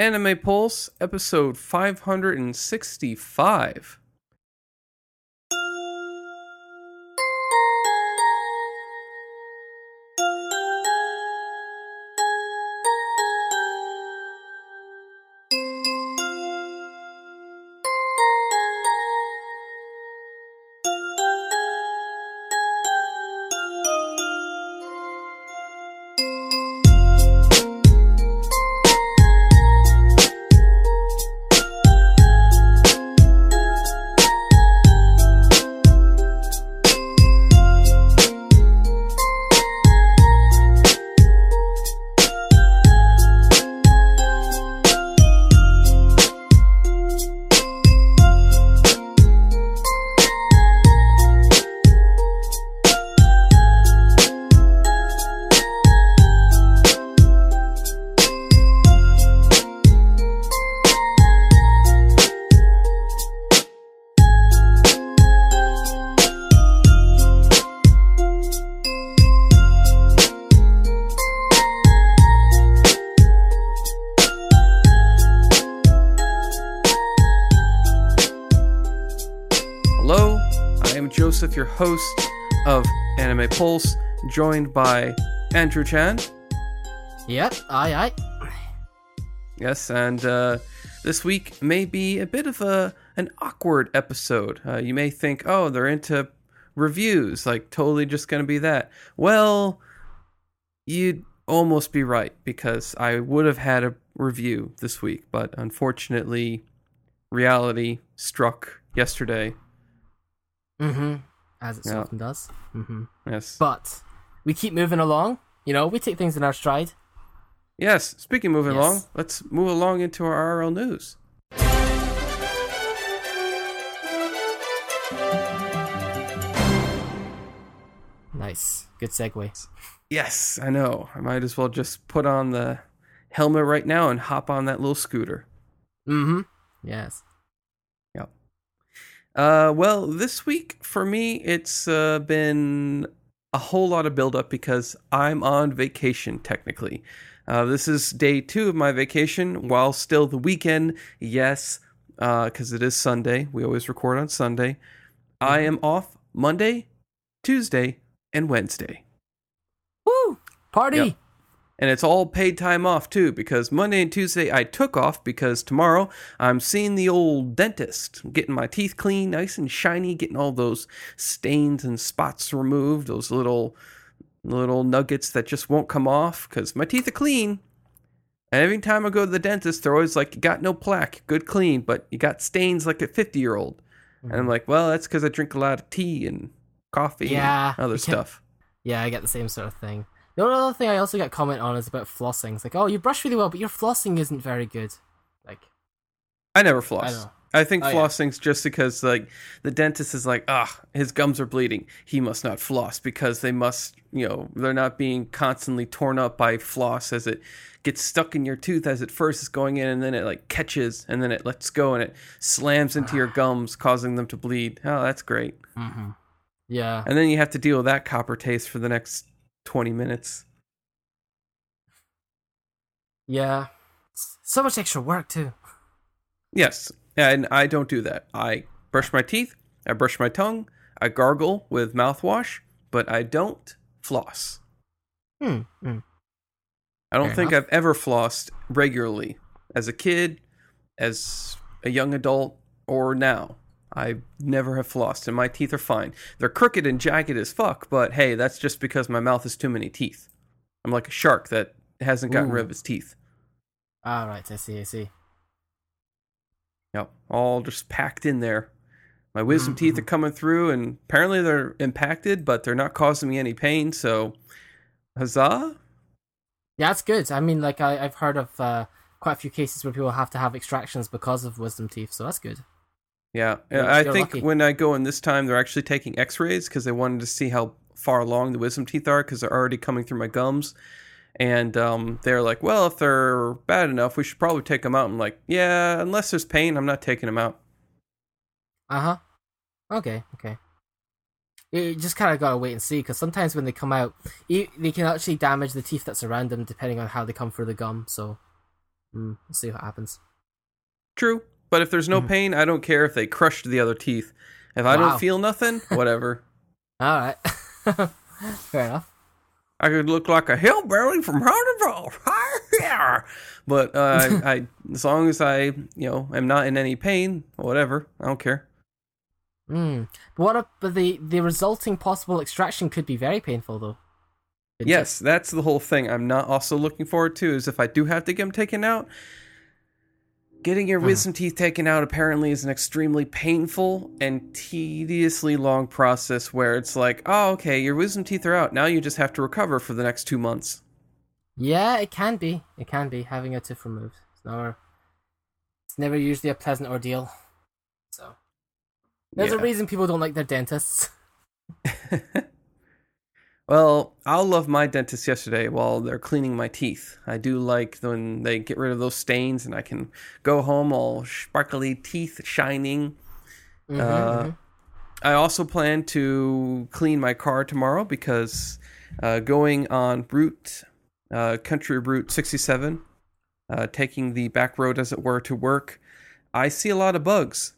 Anime Pulse, episode 565. Joined by Andrew Chan. Yep, aye, aye. Yes, and uh, this week may be a bit of a an awkward episode. Uh, you may think, oh, they're into reviews, like totally just going to be that. Well, you'd almost be right because I would have had a review this week, but unfortunately, reality struck yesterday. Mm-hmm. As it Yeah. often does. Mm-hmm. Yes. But we keep moving along. You know, we take things in our stride. Yes, speaking of moving Yes. along, let's move along into our RL news. Nice. Good segue. Yes, I know. I might as well just put on the helmet right now and hop on that little scooter. Mm-hmm. Yes. Uh, well, this week for me, it's uh, been a whole lot of buildup because I'm on vacation technically. Uh, this is day two of my vacation while still the weekend. Yes, because it is Sunday. We always record on Sunday. I am off Monday, Tuesday, and Wednesday. Woo! Party! Yep. And it's all paid time off too, because Monday and Tuesday I took off because tomorrow I'm seeing the old dentist, getting my teeth clean, nice and shiny, getting all those stains and spots removed, those little little nuggets that just won't come off, because my teeth are clean. And every time I go to the dentist, they're always like, "You got no plaque, good clean, but you got stains like a 50 year old." And I'm mm-hmm. like, "Well, that's because I drink a lot of tea and coffee Yeah, and other stuff." Yeah, I get the same sort of thing. The other thing I also get comment on is about flossing. It's like, oh, you brush really well, but your flossing isn't very good. Like, I never floss. know. I, think Oh, yeah. flossing's just because like the dentist is like, ah, his gums are bleeding. He must not floss because they must, you know, they're not being constantly torn up by floss as it gets stuck in your tooth as it first is going in and then it like catches and then it lets go and it slams into your gums, causing them to bleed. Oh, that's great. mm-hmm. yeah. And then you have to deal with that copper taste for the next twenty minutes. Yeah. So much extra work, too. Yes, and I don't do that. I brush my teeth, I brush my tongue, I gargle with mouthwash, but I don't floss. Hmm. hmm. I don't Fair think enough. I've ever flossed regularly as a kid, as a young adult, or now. I never have flossed, and my teeth are fine. They're crooked and jagged as fuck, but hey, that's just because my mouth has too many teeth. I'm like a shark that hasn't gotten Ooh. rid of its teeth. All right, I see, I see. Yep, all just packed in there. My wisdom teeth are coming through, and apparently they're impacted, but they're not causing me any pain. So, huzzah! Yeah, that's good. I mean, like, I, I've heard of uh, quite a few cases where people have to have extractions because of wisdom teeth, so that's good. Yeah, I think lucky. when I go in this time, they're actually taking X-rays because they wanted to see how far along the wisdom teeth are because they're already coming through my gums. And um, they're like, "Well, if they're bad enough, we should probably take them out." I'm like, "Yeah, unless there's pain, I'm not taking them out." Uh huh. Okay, okay. You just kind of gotta wait and see because sometimes when they come out, they can actually damage the teeth that's around them depending on how they come through the gum. So Mm, we'll see what happens. True, but if there's no Mhm. pain, I don't care if they crushed the other teeth. If I don't feel nothing, whatever. All right. Fair enough. I could look like a hillbilly from Hunterville. yeah. But uh, I, I, as long as I, you know, am not in any pain, whatever, I don't care. Mm. But what? Up, but the the resulting possible extraction could be very painful, though. Yes, that's the whole thing. I'm not also looking forward to is if I do have to get them taken out. Getting your Hmm. wisdom teeth taken out apparently is an extremely painful and tediously long process where it's like, oh, okay, your wisdom teeth are out. Now you just have to recover for the next two months. Yeah, it can be. It can be having a tooth removed. It's never. It's never usually a pleasant ordeal. So there's a reason people don't like their dentists. Well, I'll love my dentist yesterday while they're cleaning my teeth. I do like when they get rid of those stains and I can go home all sparkly teeth shining. Mhm, Uh, mhm. I also plan to clean my car tomorrow because uh, going on route, uh, country route 67, uh, taking the back road as it were to work, I see a lot of bugs.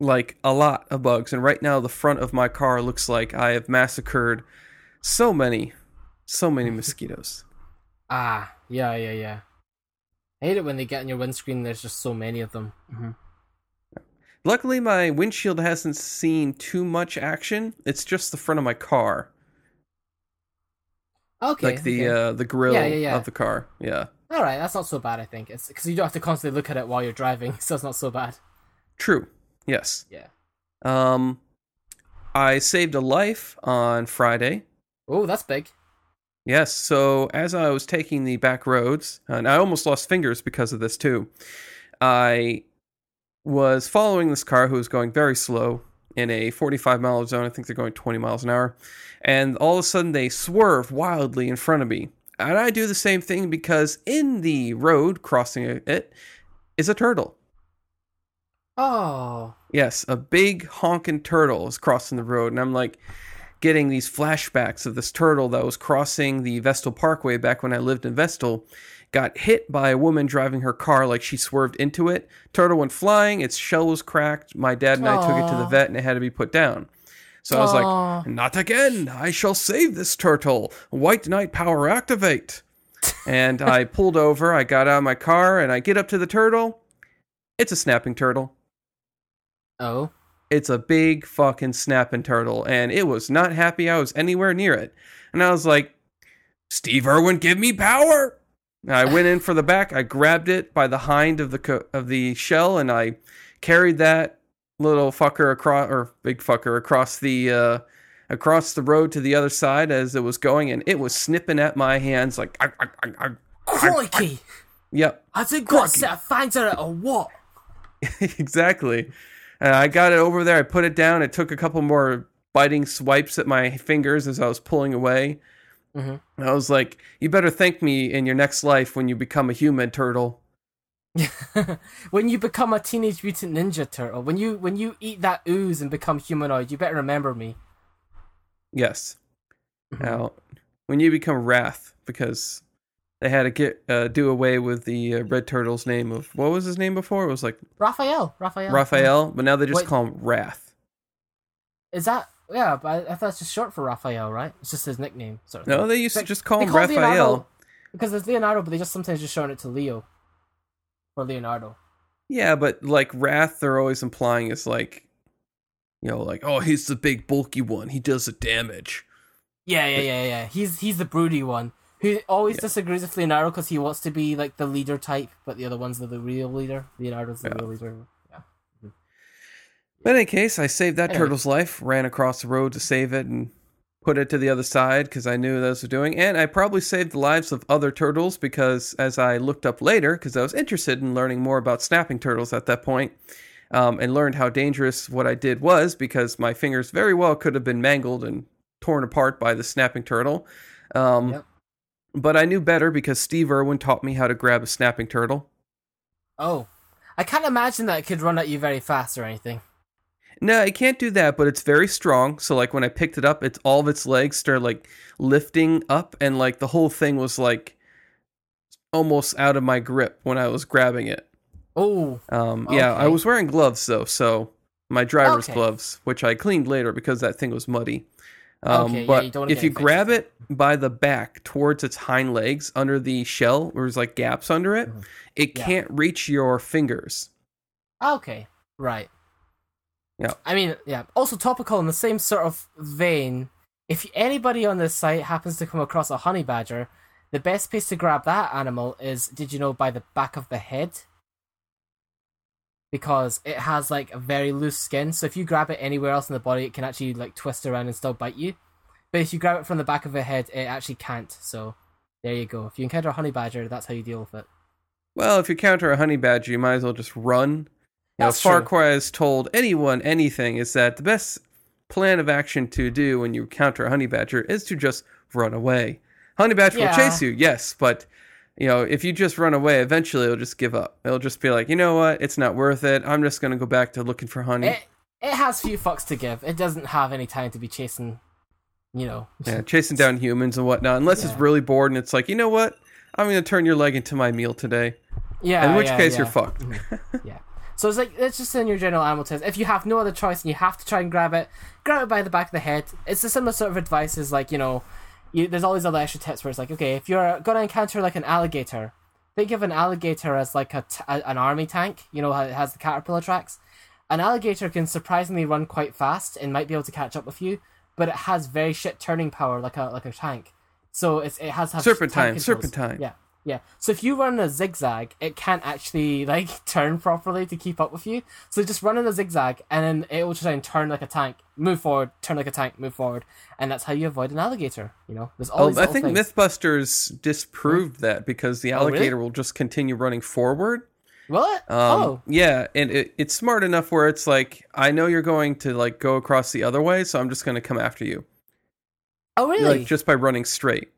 Like a lot of bugs. And right now, the front of my car looks like I have massacred so many, so many mosquitoes. Ah, yeah, yeah, yeah. I hate it when they get in your windscreen. and There's just so many of them. hmm Luckily, my windshield hasn't seen too much action. It's just the front of my car. Okay. like the okay. uh, the grill Yeah, yeah, yeah. of the car. Yeah. All right, that's not so bad. I think it's because you don't have to constantly look at it while you're driving, so it's not so bad. True. Yes. Yeah. Um, I saved a life on Friday. Oh, that's big. Yes. So as I was taking the back roads, and I almost lost fingers because of this too, I was following this car who was going very slow in a 45 mile zone. I think they're going 20 miles an hour. And all of a sudden they swerve wildly in front of me. And I do the same thing because in the road crossing it is a turtle. Oh, Yes, a big honking turtle is crossing the road, and I'm like getting these flashbacks of this turtle that was crossing the Vestal Parkway back when I lived in Vestal. Got hit by a woman driving her car like she swerved into it. Turtle went flying, its shell was cracked. My dad and I took it to the vet and it had to be put down. So I was like, not again. I shall save this turtle. White Knight power activate. and I pulled over, I got out of my car, and I get up to the turtle. It's a snapping turtle. oh, It's a big fucking snapping turtle, and it was not happy I was anywhere near it. And I was like, Steve Irwin, give me power. And I went in for the back. I grabbed it by the hind of the co- of the shell, and I carried that little fucker across or big fucker across the uh, across the road to the other side as it was going, and it was snipping at my hands like, "Arg, arg, arg, arg." crikey! yep, Has it got Crikey. set of fangs on it or what? exactly. And I got it over there. I put it down. It took a couple more biting swipes at my fingers as I was pulling away. Mhm. I was like, "You better thank me in your next life when you become a human turtle." when you become a teenage mutant ninja turtle, when you when you eat that ooze and become humanoid, you better remember me. Yes. Mhm. Now, when you become Raph, because they had to get uh, do away with the uh, red turtle's name of what was his name before? It was like Raphael, Raphael, Raphael, but now they just Wait. call him Raph. Is that yeah? But I, I thought it's just short for Raphael, right? It's just his nickname, sort of. No, thing. they used to just call him call Raphael. Leonardo- because it's Leonardo, but they just sometimes just shorten it to Leo or Leonardo. Yeah, but like Raph, they're always implying is like, you know, like oh, he's the big bulky one. He does the damage. Yeah, yeah, yeah, yeah. He's he's the broody one who always disagrees with Leonardo because he wants to be like the leader type, but the other one's the, the real leader. Leonardo's the Yeah. real leader. Yeah. But in any case, I saved that Anyway. turtle's life. Ran across the road to save it and put it to the other side because I knew those were doing. And I probably saved the lives of other turtles because as I looked up later, because I was interested in learning more about snapping turtles at that point, um, and learned how dangerous what I did was because my fingers very well could have been mangled and torn apart by the snapping turtle. Um, Yep. But I knew better because Steve Irwin taught me how to grab a snapping turtle. Oh, I can't imagine that it could run at you very fast or anything. No, it can't do that, but it's very strong. So like when I picked it up, it's all of its legs started like lifting up and like the whole thing was like almost out of my grip when I was grabbing it. Oh, Um, yeah, I was wearing gloves though, so my driver's Okay. gloves, which I cleaned later because that thing was muddy. Um, Okay, yeah, but you if you grab it by the back towards its hind legs under the shell, where there's like gaps under it, Mhm. it Yeah. can't reach your fingers. okay, right. Yeah. I mean, yeah. Also topical in the same sort of vein. If anybody on this site happens to come across a honey badger, the best place to grab that animal is, did you know, by the back of the head? Because it has like a very loose skin, so if you grab it anywhere else in the body, it can actually like twist around and still bite you. But if you grab it from the back of the head, it actually can't. So there you go. If you encounter a honey badger, that's how you deal with it. Well, if you counter a honey badger, you might as well just run. Know, That's Far true. Cry has told anyone anything is that the best plan of action to do when you counter a honey badger is to just run away. Honey badger Yeah. will chase you, yes, but you know if you just run away, eventually it'll just give up. It'll just be like, you know what, it's not worth it. I'm just gonna go back to looking for honey. It it has few fucks to give. It doesn't have any time to be chasing, you know. yeah, chasing down humans and whatnot. Unless it's really bored and it's like, you know what, I'm gonna turn your leg into my meal today. Yeah. In which yeah, case yeah. you're fucked. Mm-hmm. yeah. So it's like it's just in your general animal test. If you have no other choice and you have to try and grab it, grab it by the back of the head. It's a similar sort of advice as like you know, you, there's all these other extra tips where it's like, okay, if you're gonna encounter like an alligator, think of an alligator as like a t- an army tank. You know how it has the caterpillar tracks. An alligator can surprisingly run quite fast and might be able to catch up with you, but it has very shit turning power like a like a tank. So it's it has Serpentine, serpentine. Yeah, yeah. So if you run a zigzag, it can't actually like turn properly to keep up with you. So just run in a zigzag, and then it will try and turn like a tank, move forward, turn like a tank, move forward, and that's how you avoid an alligator. You know, there's all Oh, I think things. MythBusters disproved that because the Oh, really? alligator will just continue running forward. What? Um, oh, yeah, and it, it's smart enough where it's like, I know you're going to like go across the other way, so I'm just going to come after you, oh really? like just by running straight.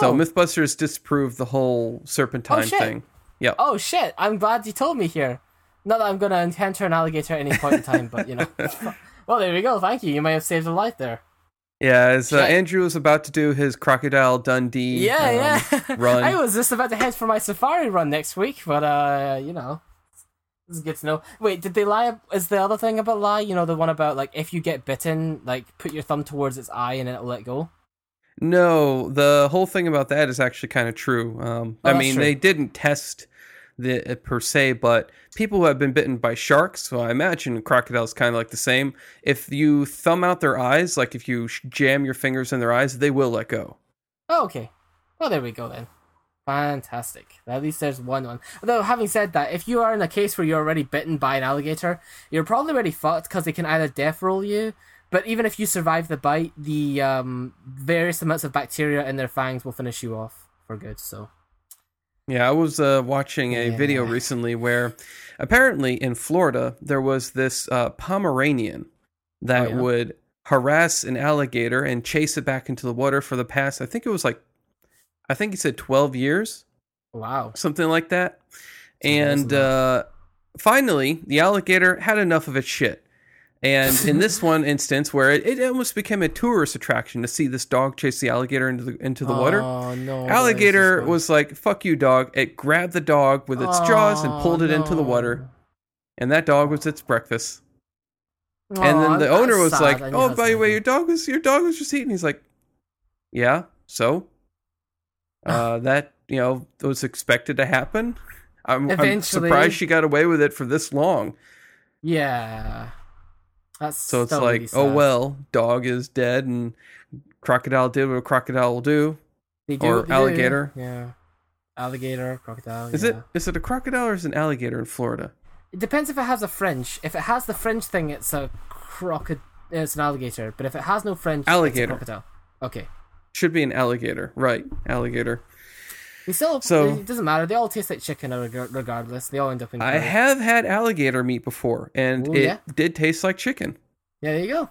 So Oh. MythBusters disproved the whole serpentine Oh, thing. Yeah. Oh shit! I'm glad you told me here. Not that I'm gonna encounter an alligator at any point in time, but you know. well, there we go. Thank you. You may have saved a life there. Yeah, as uh, Andrew was about to do his crocodile Dundee. Yeah, um, yeah. run. I was just about to head for my safari run next week, but uh, you know, this is good to know. Wait, did they lie? Is the other thing about lie? You know, the one about like if you get bitten, like put your thumb towards its eye and it'll let go. No, the whole thing about that is actually kind of true. Um, Oh, I mean, true. they didn't test the uh, per se, but people who have been bitten by sharks, so I imagine crocodiles kind of like the same. If you thumb out their eyes, like if you sh- jam your fingers in their eyes, they will let go. Oh, okay. Well, there we go then. Fantastic. At least there's one one. Although, having said that, if you are in a case where you're already bitten by an alligator, you're probably already fucked because they can either death roll you, but even if you survive the bite, the um, various amounts of bacteria in their fangs will finish you off for good. So, Yeah, I was uh, watching a video recently where apparently in Florida there was this uh, Pomeranian that Oh, yeah? would harass an alligator and chase it back into the water for the past, I think it was like, I think he said 12 years. wow. something like that. And uh, finally, the alligator had enough of its shit. And in this one instance, where it, it almost became a tourist attraction to see this dog chase the alligator into the into the water, Oh no! alligator was like, "Fuck you, dog!" It grabbed the dog with its jaws and Oh, pulled it into the water, and that dog was its breakfast. Aw, and then the owner was sad. like, "Oh, by the way, your dog was your dog was just eating." He's like, "Yeah, so uh, that you know was expected to happen." I'm, I'm surprised she got away with it for this long. yeah, that's So it's like, oh well, dog is dead, and crocodile did what a crocodile will do. Do or they do. alligator. Yeah, alligator, crocodile. Is yeah. it is it a crocodile or is it an alligator in Florida? It depends if it has a fringe. If it has the fringe thing, it's a crocodile. It's an alligator. But if it has no fringe, Alligator. It's a crocodile. Okay. Should be an alligator, right? Alligator. They still. So- it doesn't matter. They all taste like chicken, regardless. They all end up in. I have had alligator meat before, and Ooh, it yeah? did taste like chicken. Yeah, there you go.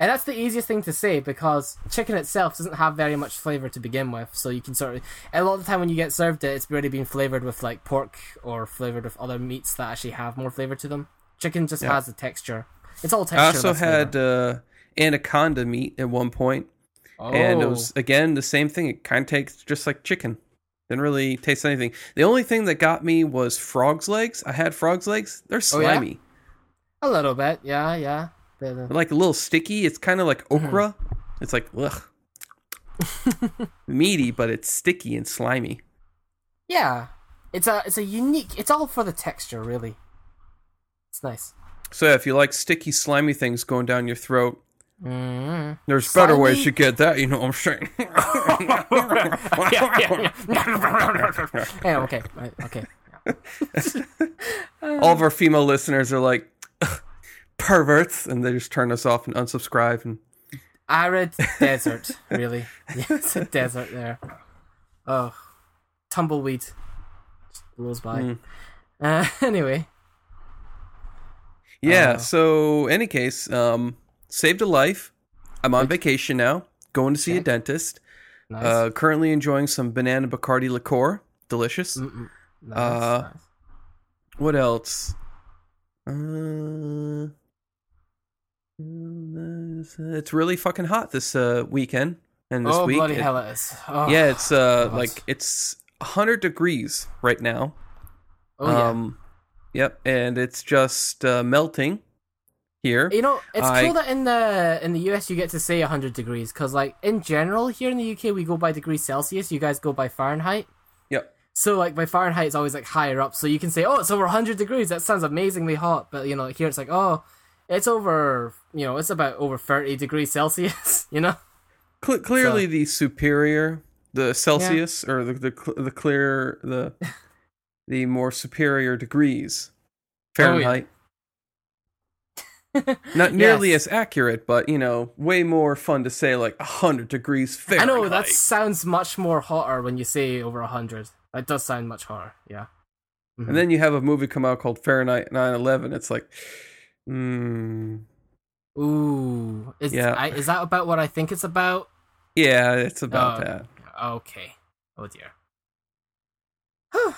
And that's the easiest thing to say because chicken itself doesn't have very much flavor to begin with. So you can sort of. A lot of the time when you get served it, it's already been flavored with like pork or flavored with other meats that actually have more flavor to them. Chicken just Yeah. has the texture. It's all texture. I also had uh, anaconda meat at one point, oh. and it was again the same thing. It kind of tastes just like chicken. Didn't really taste anything. The only thing that got me was frog's legs. I had frog's legs. They're Oh, yeah? slimy. A little bit, yeah, yeah. They're like a little sticky. It's kind of like Mm-hmm. okra. It's like ugh. Meaty, but it's sticky and slimy. yeah, it's a it's a unique. It's all for the texture, really. It's nice. So yeah, if you like sticky, slimy things going down your throat, Mm-hmm. there's better ways to get that. You know what I'm saying? yeah, yeah, okay, okay. All of our female listeners are like "Ugh, perverts, and they just turn us off and unsubscribe. And Arid desert, really. Yeah, it's a desert there. Oh, tumbleweed just blows by. Mm. Uh, anyway, yeah. Uh. so any case, um, saved a life. I'm on vacation now. Going to see a dentist. nice. Uh, currently enjoying some banana Bacardi liqueur. Delicious. Nice, uh, nice. What else? Uh, it's really fucking hot this uh, weekend and this Oh week. bloody It- hell! It is. Oh, yeah, it's uh God. like it's 100 degrees right now. Oh yeah. Um, yep, and it's just uh, melting here. You know, it's I- cool that in the in the US you get to say 100 degrees because, like, in general here in the UK we go by degrees Celsius. You guys go by Fahrenheit. Yep. So, like, by Fahrenheit it's always like higher up, so you can say, "Oh, it's over 100 degrees." That sounds amazingly hot, but you know, here it's like, "Oh, it's over." You know, it's about over 30 degrees Celsius. You know. Cle clearly, the superior, the Celsius, or the the the clear the the more superior degrees Oh, yeah. Not nearly Yes. as accurate, but you know, way more fun to say like hundred degrees Fahrenheit. I know that sounds much more hotter when you say over 100. That does sound much hotter. Yeah. Mhm. And then you have a movie come out called Fahrenheit 9/11. It's like, mm, Ooh, is Yeah. I, is that about what I think it's about? yeah, it's about Oh. that. Okay. Oh dear.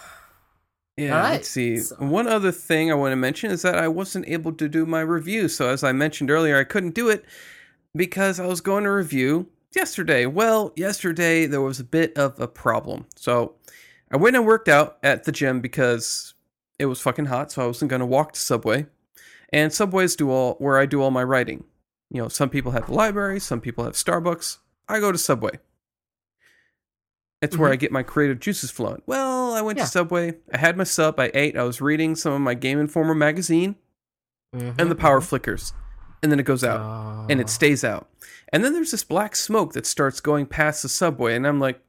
Yeah, right, let's see. so- One other thing I want to mention is that I wasn't able to do my review. So, as I mentioned earlier, I couldn't do it because I was going to review yesterday. Well, yesterday there was a bit of a problem. So, I went and worked out at the gym because it was fucking hot. So, I wasn't going to walk to Subway. And Subways do all where I do all my writing. You know, some people have the library, some people have Starbucks. I go to Subway. It's where Mhm. I get my creative juices flowing. Well, I went Yeah. to Subway. I had my sub. I ate. I was reading some of my Game Informer magazine, and the power flickers, and then it goes out, and it stays out. And then there's this black smoke that starts going past the subway, and I'm like,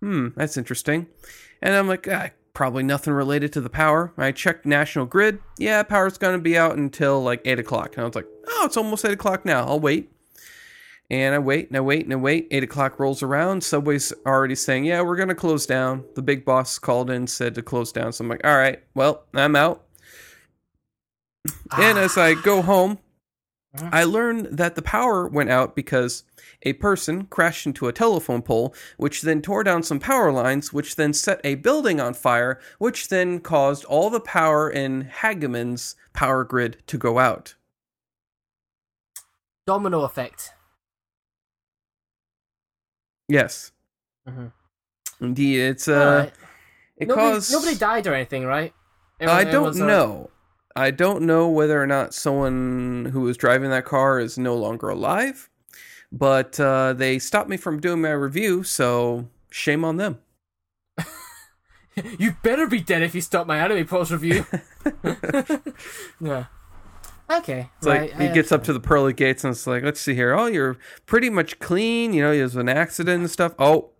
hmm, that's interesting. And I'm like, ah, probably nothing related to the power. I checked National Grid. Yeah, power's going to be out until like 8 o'clock. And I was like, oh, it's almost 8 o'clock now. I'll wait. And I wait and I wait and I wait. 8 o'clock rolls around. Subway's already saying, yeah, we're going to close down. The big boss called in, said to close down. So I'm like, all right, well, I'm out. And as I go home, Mhm. I learned that the power went out because a person crashed into a telephone pole, which then tore down some power lines, which then set a building on fire, which then caused all the power in Hagaman's power grid to go out. domino effect. Yes, Mhm. indeed. It's uh, Alright. it nobody, caused. nobody died or anything, right? It I don't was a- know. I don't know whether or not someone who was driving that car is no longer alive, but uh, they stopped me from doing my review, so shame on them. you better be dead if you stop my anime pulse review. yeah. Okay. It's like he gets up to the pearly gates and it's like, let's see here. Oh, you're pretty much clean. You know, there's an accident and stuff. Oh,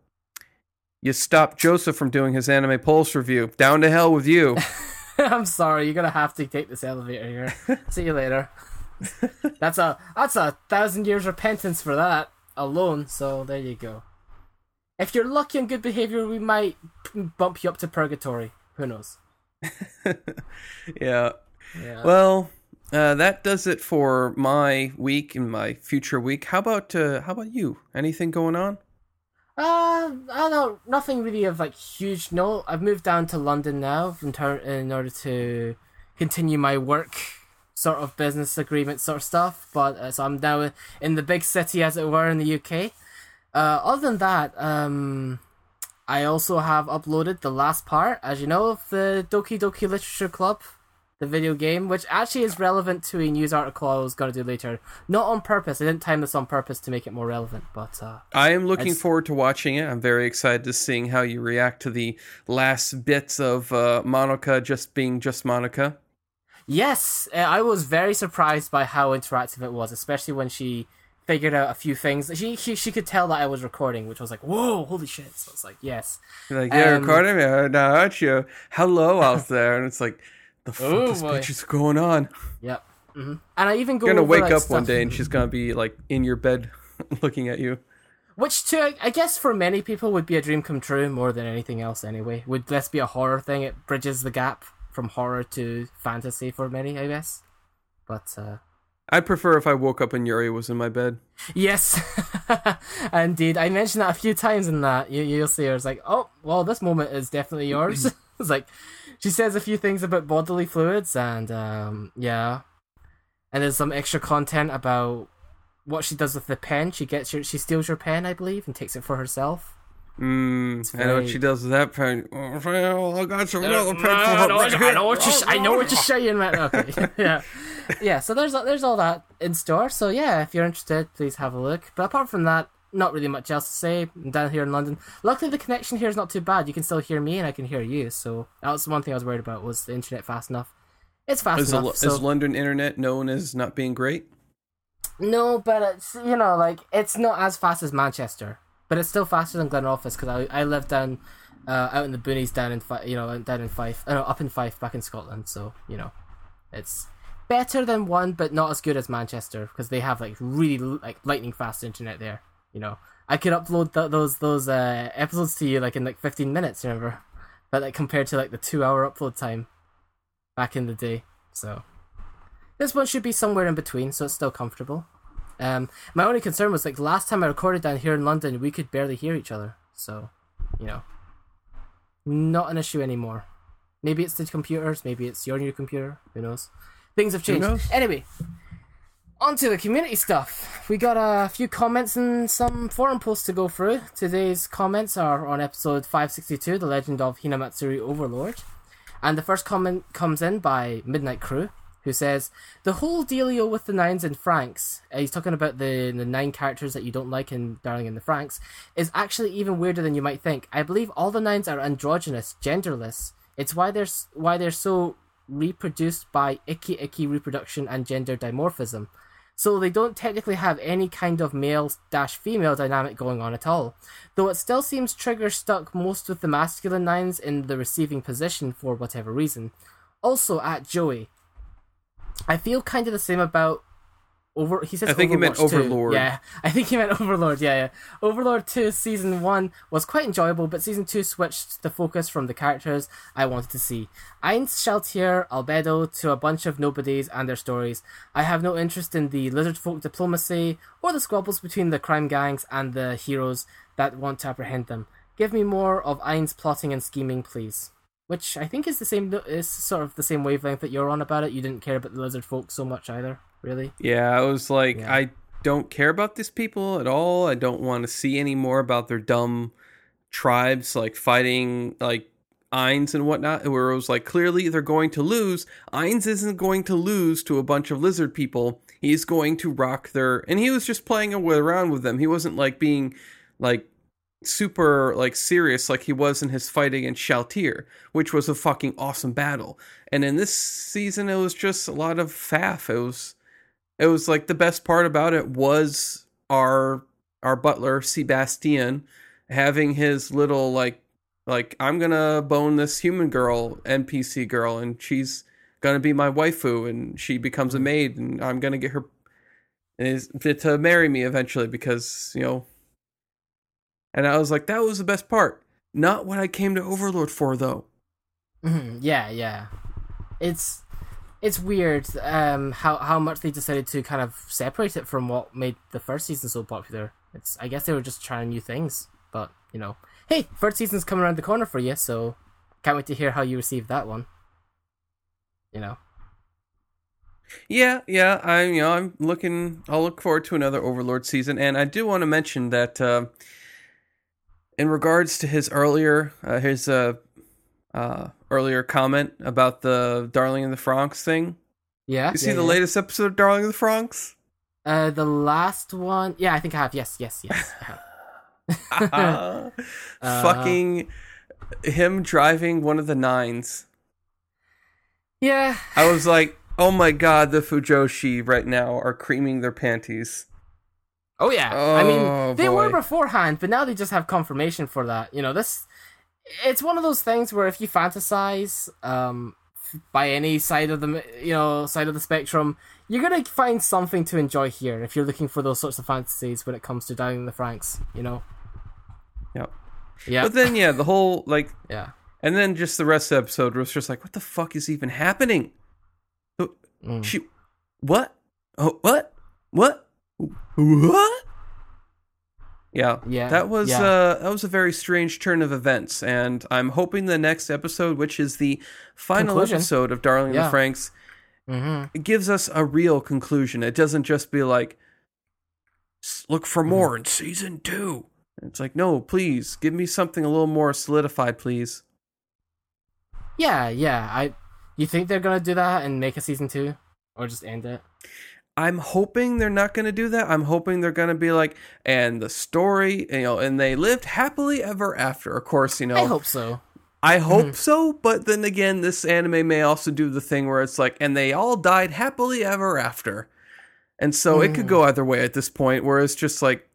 you stopped Joseph from doing his anime pulse review. Down to hell with you. I'm sorry, you're gonna have to take this elevator here. See you later. that's a that's a thousand years repentance for that alone. So there you go. If you're lucky and good behavior, we might bump you up to purgatory. Who knows? yeah. Yeah. Well, uh, that does it for my week and my future week. How about uh, how about you? Anything going on? Uh, I don't. Nothing really of like huge note. I've moved down to London now in, ter- in order to continue my work, sort of business agreement sort of stuff. But uh, so I'm now in the big city, as it were, in the UK. Uh, other than that, um, I also have uploaded the last part, as you know, of the Doki Doki Literature Club, the video game, which actually is relevant to a news article I was going to do later. Not on purpose. I didn't time this on purpose to make it more relevant, but uh, I am looking It's- forward to watching it. I'm very excited to seeing how you react to the last bits of uh, Monika just being just Monica. Yes, uh, I was very surprised by how interactive it was, especially when she figured out a few things. She she, she could tell that I was recording, which was like, whoa, holy shit! So it's like, yes, You're like, yeah, Um, recording me now, aren't you? Hello out there. And it's like, the fuck Oh, is boy. bitch is going on? yep. hmm And I even go You're gonna over, wake like, up one day and she's gonna be like in your bed looking at you. which to I- I guess for many people would be a dream come true more than anything else. Anyway, would this be a horror thing? It bridges the gap from horror to fantasy for many, I guess. But uh, I'd prefer if I woke up and Yuri was in my bed. Yes, indeed. I mentioned that a few times in that. You, you'll see her. It's like, oh, well, this moment is definitely yours. it's like, she says a few things about bodily fluids, and um, yeah. And there's some extra content about what she does with the pen. She gets your, she steals your pen, I believe, and takes it for herself. Mm, I know what she does with that pen. Oh, well, I got some little pen I know, right I know what you're, I know what you're saying, man. Okay, yeah, yeah. So there's there's all that in store. So yeah, if you're interested, please have a look. But apart from that, not really much else to say. I'm down here in London. Luckily, the connection here is not too bad. You can still hear me, and I can hear you. So that was one thing I was worried about was the internet fast enough. It's fast Is, enough. is so- London internet known as not being great? no, but it's you know like it's not as fast as Manchester, but it's still faster than Glenrothes because I I live down uh, out in the boonies down in Fi- you know down in Fife, uh, no, up in Fife back in Scotland. So you know, it's better than one, but not as good as Manchester because they have like really like lightning fast internet there. You know, I could upload th- those those uh, episodes to you like in like fifteen minutes. Remember, but like compared to like the two hour upload time back in the day. So this one should be somewhere in between, so it's still comfortable. Um, my only concern was like last time I recorded down here in London, we could barely hear each other. So, you know, not an issue anymore. Maybe it's the computers, maybe it's your new computer. Who knows? Things have changed. Anyway, on to the community stuff. We got a few comments and some forum posts to go through. Today's comments are on episode 562, The Legend of Hinamatsuri Overlord. And the first comment comes in by Midnight Crew, who says, The whole dealio with the nines and Franxx, uh, he's talking about the, the nine characters that you don't like in Darling in the Franxx, is actually even weirder than you might think. I believe all the nines are androgynous, genderless. It's why they're, why they're so reproduced by icky icky reproduction and gender dimorphism. So they don't technically have any kind of male dash female dynamic going on at all. Though it still seems Trigger stuck most with the masculine nines in the receiving position for whatever reason. Also at Joey. I feel kind of the same about over. He says I think he meant Overwatch 2. Overlord. Yeah, I think he meant Overlord. Yeah, yeah. Overlord two season one was quite enjoyable, but season two switched the focus from the characters I wanted to see. Ainz, Shalltear, Albedo to a bunch of nobodies and their stories. I have no interest in the lizard folk diplomacy or the squabbles between the crime gangs and the heroes that want to apprehend them. Give me more of Ainz plotting and scheming, please. Which I think is the same is sort of the same wavelength that you're on about it. You didn't care about the lizard folk so much either, really. Yeah, I was like, Yeah. I don't care about these people at all. I don't want to see any more about their dumb tribes like fighting like Ainz and whatnot. Where it was like clearly they're going to lose. Ainz isn't going to lose to a bunch of lizard people. He's going to rock their and he was just playing around with them. He wasn't like being like super like serious like he was in his fight against Shalltear, which was a fucking awesome battle. And in this season it was just a lot of faff. It was it was like the best part about it was our our butler Sebastian having his little like like I'm gonna bone this human girl NPC girl and she's gonna be my waifu and she becomes a mm. maid and I'm gonna get her is to marry me eventually because you know and I was like that was the best part not what I came to Overlord for though Mhm, yeah, yeah. It's it's weird um, how how much they decided to kind of separate it from what made the first season so popular. It's I guess they were just trying new things, but you know, hey, third season's coming around the corner for you, so can't wait to hear how you receive that one. You know, Yeah, yeah. I'm you know I'm looking. I'll look forward to another Overlord season, and I do want to mention that uh, in regards to his earlier uh, his uh, uh, earlier comment about the Darling in the Franxx thing. Yeah. You see yeah, the yeah. latest episode of Darling in the Franxx? Uh, the last one. Yeah, I think I have. Yes, yes, yes. Uh, fucking him driving one of the nines. Yeah. I was like, oh my god, the Fujoshi right now are creaming their panties. Oh yeah. I mean, Oh, they were beforehand, but now they just have confirmation for that. You know, this. It's one of those things where if you fantasize, um, by any side of the you know side of the spectrum, you're gonna find something to enjoy here if you're looking for those sorts of fantasies when it comes to Downing the Franxx. You know. Yep. Yeah. But then, yeah, the whole like, yeah. and then just the rest of the episode was just like, what the fuck is even happening? Mm. She, what? Oh, what? What? What? Yeah, Yeah, That was yeah. uh, that was a very strange turn of events, and I'm hoping the next episode, which is the final Conclusion. episode of Darling in Yeah. the Franxx, Mm-hmm. it gives us a real conclusion. It doesn't just be like, look for more in season two. It's like, no, please give me something a little more solidified, please. Yeah, yeah. I. You think they're gonna do that and make a season two, or just end it? I'm hoping they're not going to do that. I'm hoping they're going to be like, and the story, you know, and they lived happily ever after. Of course, you know, I hope so. I hope Mhm. so, but then again, this anime may also do the thing where it's like, and they all died happily ever after. And so it could Mm. go either way at this point, where it's just like,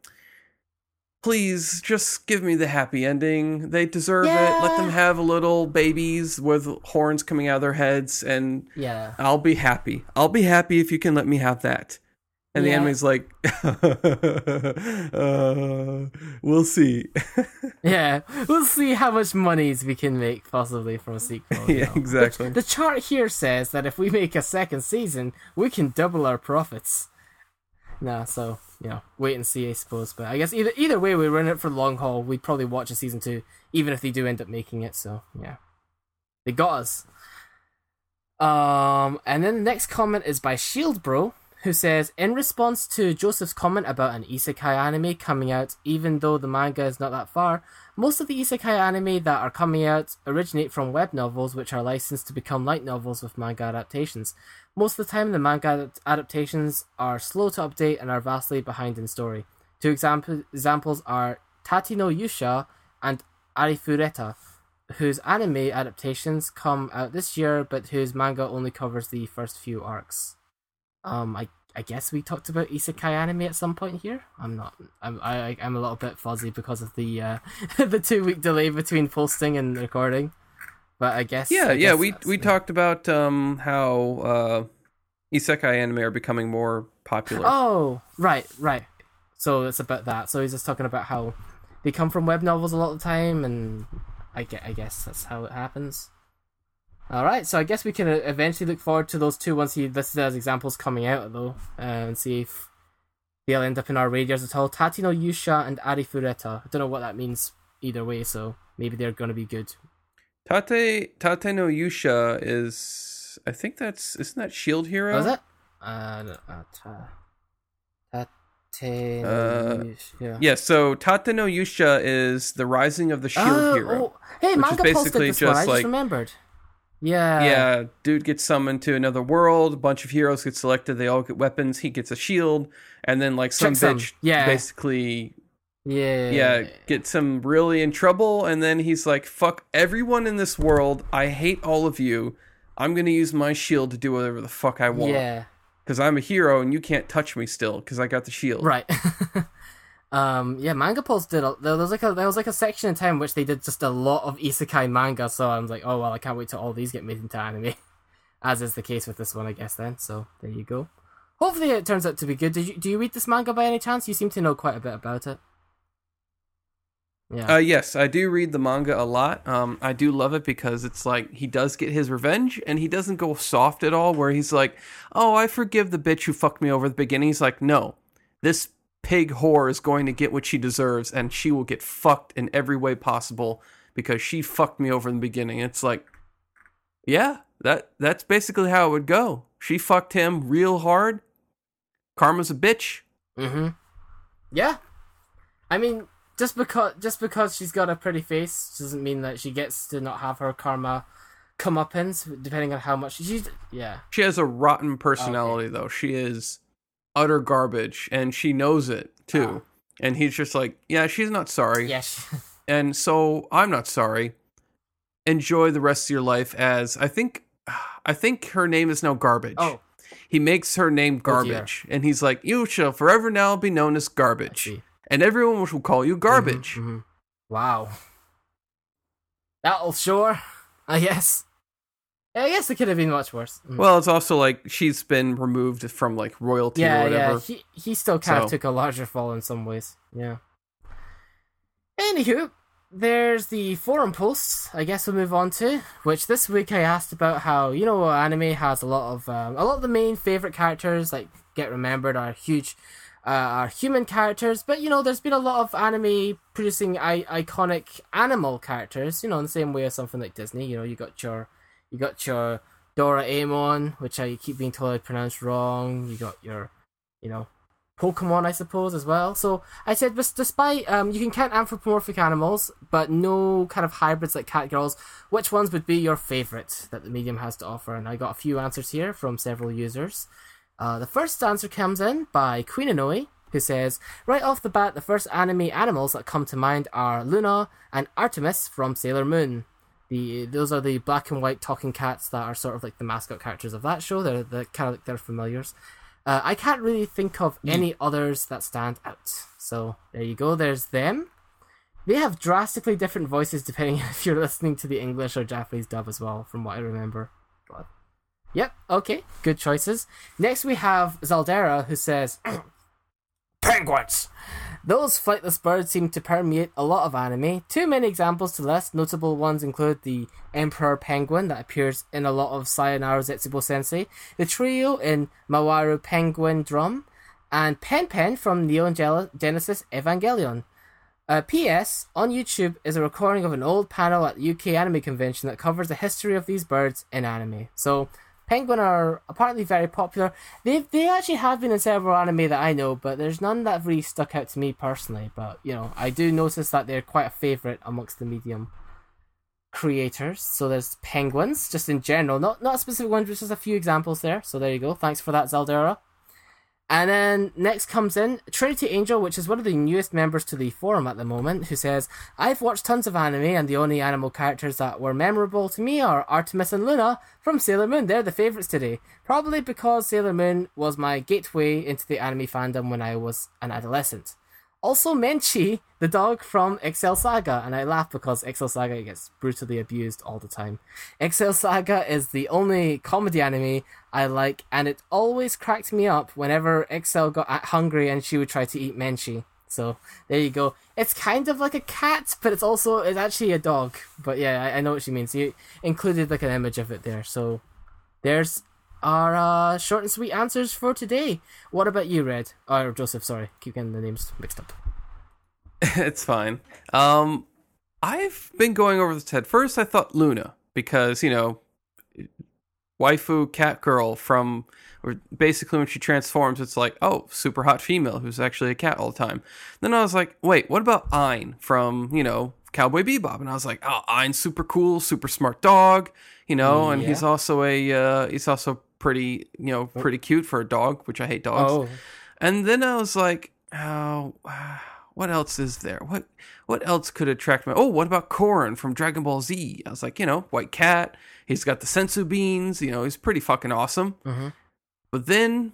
please just give me the happy ending. They deserve it. Let them Yeah. have little babies with horns coming out of their heads, and Yeah. I'll be happy. I'll be happy if you can let me have that. And the Yeah. anime's like, uh, we'll see. Yeah, we'll see how much monies we can make possibly from a sequel. Yeah, exactly. The chart here says that if we make a second season, we can double our profits. Nah, so you know, wait and see, I suppose. But I guess either either way, we're run it for the long haul. We'd probably watch a season two, even if they do end up making it. So yeah, they got us. Um, and then the next comment is by Shield Bro, who says, in response to Joseph's comment about an isekai anime coming out, even though the manga is not that far, most of the isekai anime that are coming out originate from web novels, which are licensed to become light novels with manga adaptations. Most of the time, the manga adaptations are slow to update and are vastly behind in story. Two example- examples are Tate no Yusha and Arifureta, whose anime adaptations come out this year, but whose manga only covers the first few arcs. Um, I I guess we talked about isekai anime at some point here. I'm not. I'm I I'm a little bit fuzzy because of the uh the two week delay between posting and recording. But I guess Yeah, I yeah, guess we we the- talked about um how uh isekai anime are becoming more popular. Oh, right, right. So it's about that. So he's just talking about how they come from web novels a lot of the time, and I get, I guess that's how it happens. All right, so I guess we can uh, eventually look forward to those two once he listed as examples coming out, though, uh, and see if they'll end up in our radars at all. Tate no Yusha and Arifureta. I don't know what that means either way, so maybe they're going to be good. Tate Tate no Yusha is I think that's isn't that Shield Hero? Was it? Uh, no, uh, ta, Tate no Uh, Yusha. Yeah, so Tate no Yusha is the Rising of the Shield Oh, Hero. oh, hey, is Manga posted basically this one. I just just like- remembered. Yeah. yeah, dude gets summoned to another world. A bunch of heroes get selected. They all get weapons. He gets a shield, and then like some 'em. bitch, Yeah. basically, Yeah. yeah, gets him really in trouble. And then he's like, "Fuck everyone in this world. I hate all of you. I'm gonna use my shield to do whatever the fuck I want Yeah. because I'm a hero and you can't touch me still because I got the shield." Right. um. Yeah. Manga Pulse did. A, there was like a there was like a section in time which they did just a lot of isekai manga. So I'm like, oh well, I can't wait till all these get made into anime, as is the case with this one, I guess. Then. So there you go. Hopefully it turns out to be good. Did you do you read this manga by any chance? You seem to know quite a bit about it. Yeah. Uh, yes, I do read the manga a lot. Um, I do love it because it's like he does get his revenge, and he doesn't go soft at all. Where he's like, "Oh, I forgive the bitch who fucked me over at the beginning." He's like, "No, this pig whore is going to get what she deserves, and she will get fucked in every way possible because she fucked me over in the beginning." It's like, yeah, that that's basically how it would go. She fucked him real hard. Karma's a bitch. Mm-hmm. Yeah. I mean, just because just because she's got a pretty face doesn't mean that she gets to not have her karma comeuppance, depending on how much she's. Yeah, She has a rotten personality, though. She is utter garbage, and she knows it too. And he's just like, yeah, she's not sorry. She, And so I'm not sorry. Enjoy the rest of your life as I think I think her name is now garbage. oh, He makes her name Oh, garbage. and he's like, You shall forever now be known as garbage. And everyone will call you garbage. Mhm, mhm. Wow. That'll sure. I guess. I guess it could have been much worse. Mm. Well, it's also like she's been removed from like royalty or whatever. yeah. He he still kind of took a larger fall in some ways. Yeah. Anywho, there's the forum posts. I guess we'll move on to which this week I asked about how you know anime has a lot of um, a lot of the main favorite characters like get remembered are huge. Uh, are human characters, but you know, there's been a lot of anime producing I- iconic animal characters. You know, in the same way as something like Disney. You know, you got your, you got your Doraemon, which I keep being told I pronounced wrong. You got your, you know, Pokemon, I suppose, as well. So I said, despite um, you can count anthropomorphic animals, but no kind of hybrids like cat girls. Which ones would be your favorite that the medium has to offer? And I got a few answers here from several users. Uh, the first answer comes in by Queen Anoe, who says, Right off the bat, the first anime animals that come to mind are Luna and Artemis from Sailor Moon. The those are the black and white talking cats that are sort of like the mascot characters of that show. They're the kind of like their familiars. Uh, I can't really think of any others that stand out. So there you go. There's them. They have drastically different voices depending if you're listening to the English or Japanese dub as well, from what I remember. But Yep, okay, good choices. Next we have Zaldera, who says, Penguins! Those flightless birds seem to permeate a lot of anime. Two main examples to list. Notable ones include the Emperor Penguin that appears in a lot of Sayonara Zetsubou Sensei, the trio in Mawaru Penguin Drum, and Pen Pen from Neon Genesis Evangelion. Uh, P.S. On YouTube is a recording of an old panel at the UK Anime Convention that covers the history of these birds in anime. So, penguin are apparently very popular. They they actually have been in several anime that I know, but there's none that really stuck out to me personally. But you know, I do notice that they're quite a favorite amongst the medium creators. So there's penguins, just in general, not not specific ones, just a few examples there. So there you go. Thanks for that, Zaldera. And then next comes in Trinity Angel, which is one of the newest members to the forum at the moment, who says, I've watched tons of anime, and the only animal characters that were memorable to me are Artemis and Luna from Sailor Moon. They're the favourites today. Probably because Sailor Moon was my gateway into the anime fandom when I was an adolescent. Also, Menchi, the dog from Excel Saga, and I laugh because Excel Saga gets brutally abused all the time. Excel Saga is the only comedy anime I like, and it always cracked me up whenever Excel got hungry and she would try to eat Menchi. So there you go. It's kind of like a cat, but it's also it's actually a dog. But yeah, I, I know what she means. You included like an image of it there. So there's our uh, short and sweet answers for today. What about you, Red? Or Joseph? Sorry, keep getting the names mixed up. it's fine. Um, I've been going over this head. First, I thought Luna because you know, waifu cat girl from, or basically when she transforms, it's like oh, super hot female who's actually a cat all the time. Then I was like, wait, what about Ein from you know Cowboy Bebop? And I was like, oh, Ein's super cool, super smart dog, you know, and he's also a uh, he's also pretty you know pretty cute for a dog, which I hate dogs. Oh, And then I was like, oh, what else is there? What what else could attract me? Oh, what about Korin from Dragon Ball Z? I was like, you know, white cat. He's got the senzu beans. You know, he's pretty fucking awesome. Mhm. But then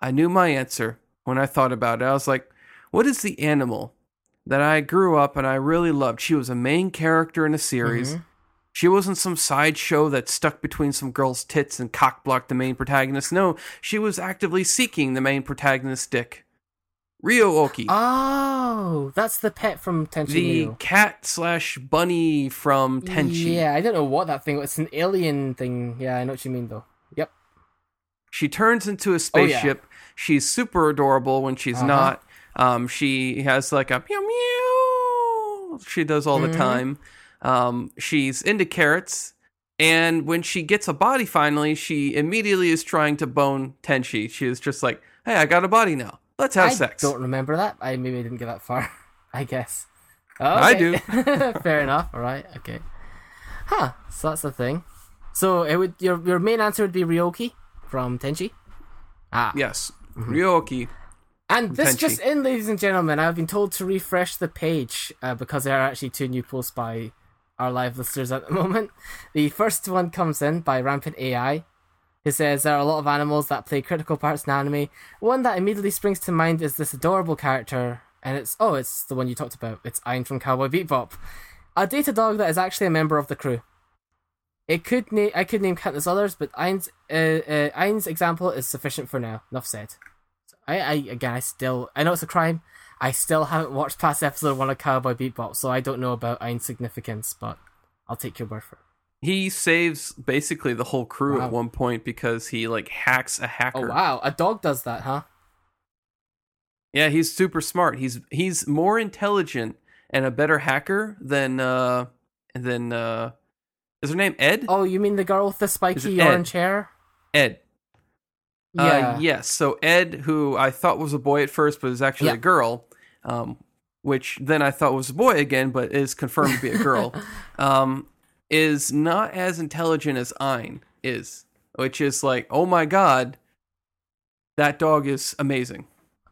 I knew my answer when I thought about it. I was like, what is the animal that I grew up and I really loved? She was a main character in a series. Mhm. She wasn't some sideshow that stuck between some girl's tits and cockblocked the main protagonist. No, she was actively seeking the main protagonist's dick. Ryo-Ohki, oh, that's the pet from Tenchi the cat slash bunny from Tenchi. Yeah, I don't know what that thing. was. It's an alien thing. Yeah, I know what you mean though. Yep. She turns into a Oh, yeah. spaceship. She's super adorable when she's Uh-huh. not. Um, she has like a meow meow. She does all the Mhm. time. Um, she's into carrots, and when she gets a body finally, she immediately is trying to bone Tenchi. She is just like, "Hey, I got a body now. Let's have I sex." don't remember that. I maybe didn't get that far. I guess. I Okay. do. Fair enough. All right. Okay. Huh. So that's the thing. So it would your your main answer would be Ryoki from Tenchi. Ah. Yes, Ryoki. And this Tenchi. just in, ladies and gentlemen, I've been told to refresh the page uh, because there are actually two new posts by our live listeners at the moment. The first one comes in by Rampant AI, who says there are a lot of animals that play critical parts in anime. One that immediately springs to mind is this adorable character, and it's oh, it's the one you talked about. It's Ein from Cowboy Bebop, a data dog that is actually a member of the crew. It could na- I could name countless others, but Ein's uh, uh, Ein's example is sufficient for now. Enough said. I, I again, I still, I know it's a crime. I still haven't watched past episode one of Cowboy Bebop, so I don't know about Ein's significance, but I'll take your word for it. He saves basically the whole crew Wow. at one point because he like hacks a hacker. Oh wow, a dog does that, huh? Yeah, he's super smart. He's he's more intelligent and a better hacker than uh than uh is her name Ed? Oh, you mean the girl with the spiky orange hair? Ed. Yeah. Uh, yes. So Ed, who I thought was a boy at first, but is actually Yeah. a girl, um, which then I thought was a boy again, but is confirmed to be a girl, um, is not as intelligent as Ein is, which is like, oh my god, that dog is amazing.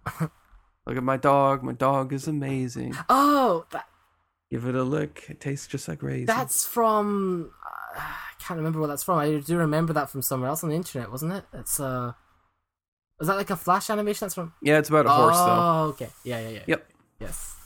Look at my dog. My dog is amazing. Oh, that, Give it a lick. It tastes just like raisins. that's from. Uh, I can't remember what that's from. I do remember that from somewhere else on the internet, wasn't it? It's uh. Was that like a flash animation? That's from. yeah, it's about a horse though. Oh, okay. Yeah, yeah, yeah. Yep. Yes.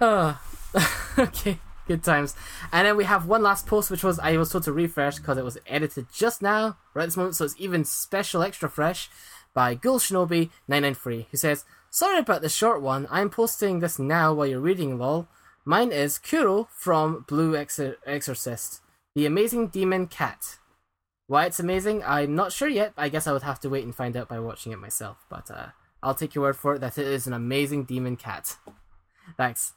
Uh, okay, good times. And then we have one last post, which was I was told to refresh because it was edited just now, right this moment, so it's even special extra fresh by Ghoul Shinobi 993, who says, Sorry about the short one, I'm posting this now while you're reading lol. Mine is Kuro from Blue Exor- Exorcist, the amazing demon cat. Why it's amazing, I'm not sure yet. I guess I would have to wait and find out by watching it myself, but uh, I'll take your word for it that it is an amazing demon cat. Thanks.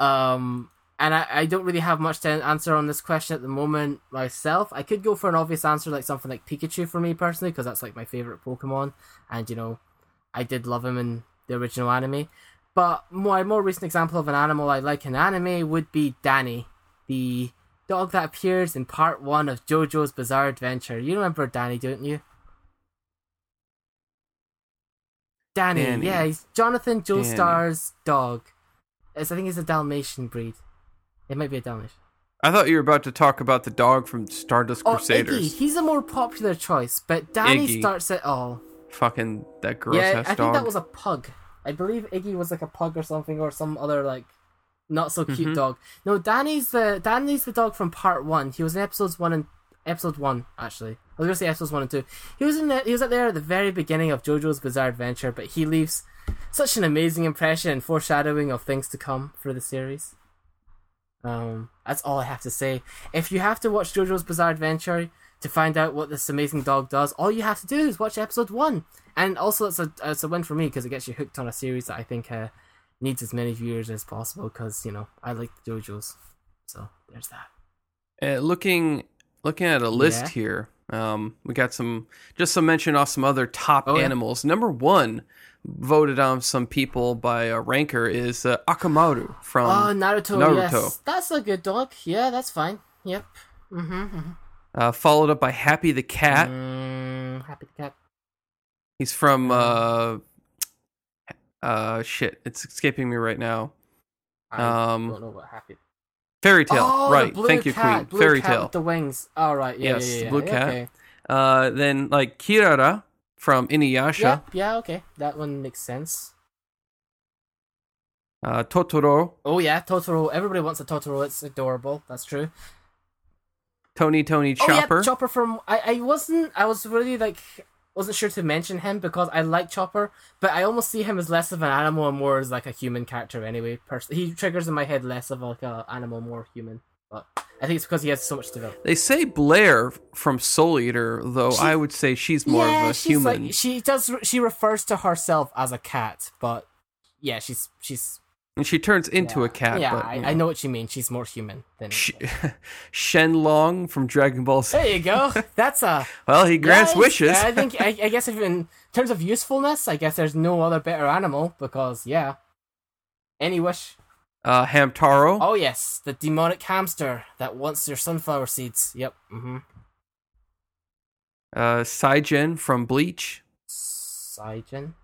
Um, and I, I don't really have much to answer on this question at the moment myself. I could go for an obvious answer like something like Pikachu for me personally, because that's like my favorite Pokemon, and you know, I did love him in the original anime. But my more recent example of an animal I like in anime would be Danny, the dog that appears in part one of JoJo's Bizarre Adventure. You remember Danny, don't you? Danny, Danny. yeah, he's Jonathan. Joestar's dog. It's, I think it's a Dalmatian breed. It might be a Dalmatian. I thought you were about to talk about the dog from Stardust Oh, Crusaders. Iggy. He's a more popular choice, but Danny Iggy. starts it all. Fucking that gross yeah, I ass think that was a pug. I believe Iggy was like a pug or something, or some other like not so cute Mhm. dog. No, Danny's the Danny's the dog from part one. He was in episodes one and episode one actually. I was gonna say episodes one and two. He was in the, he was at there at the very beginning of JoJo's Bizarre Adventure, but he leaves such an amazing impression and foreshadowing of things to come for the series. Um, that's all I have to say. If you have to watch JoJo's Bizarre Adventure to find out what this amazing dog does, all you have to do is watch episode one. And also, it's a it's a win for me because it gets you hooked on a series that I think uh, needs as many viewers as possible. Because you know I like the JoJo's, so there's that. Uh, looking looking at a list Yeah. here, um, we got some just some mention off some other top Oh, yeah. animals. Number one, voted on some people by a ranker, is uh, Akamaru from oh, Naruto, Naruto. yes, that's a good dog. Yeah, that's fine. Yep. Mm-hmm. uh, followed up by Happy the Cat. Mm, happy the cat. He's from uh, uh, shit, it's escaping me right now. I Um, don't know what happened. Fairy Tail, Oh, the right? blue Thank you, Queen. blue Fairy cat Tale. with the wings. All right. Yeah, Yes, yeah, yeah, blue yeah, cat. Okay. Uh, then like Kirara from Inuyasha, Yeah, yeah, okay. That one makes sense. uh, Totoro, Oh yeah, Totoro. Everybody wants a Totoro. It's adorable. That's true. Tony Tony Chopper. Oh yeah, Chopper from. I I wasn't. I was really like wasn't sure to mention him because I like Chopper, but I almost see him as less of an animal and more as like a human character anyway. Pers- he triggers in my head less of like a animal, more human. But I think it's because he has so much to develop. They say Blair from Soul Eater, though She- I would say she's more yeah, of a she's human. like she does. She refers to herself as a cat, but yeah, she's she's and she turns into yeah. a cat. Yeah, but, I, you I know what you mean. She's more human than. Sh- Shenlong from Dragon Ball Z. There you go. That's a Well, he grants Yes, wishes. I think I, I guess if in terms of usefulness, I guess there's no other better animal because yeah, Any wish? Uh, Hamtaro. Oh yes, the demonic hamster that wants your sunflower seeds. Yep. Mm-hmm. Uh, Sajin from Bleach. Sajin.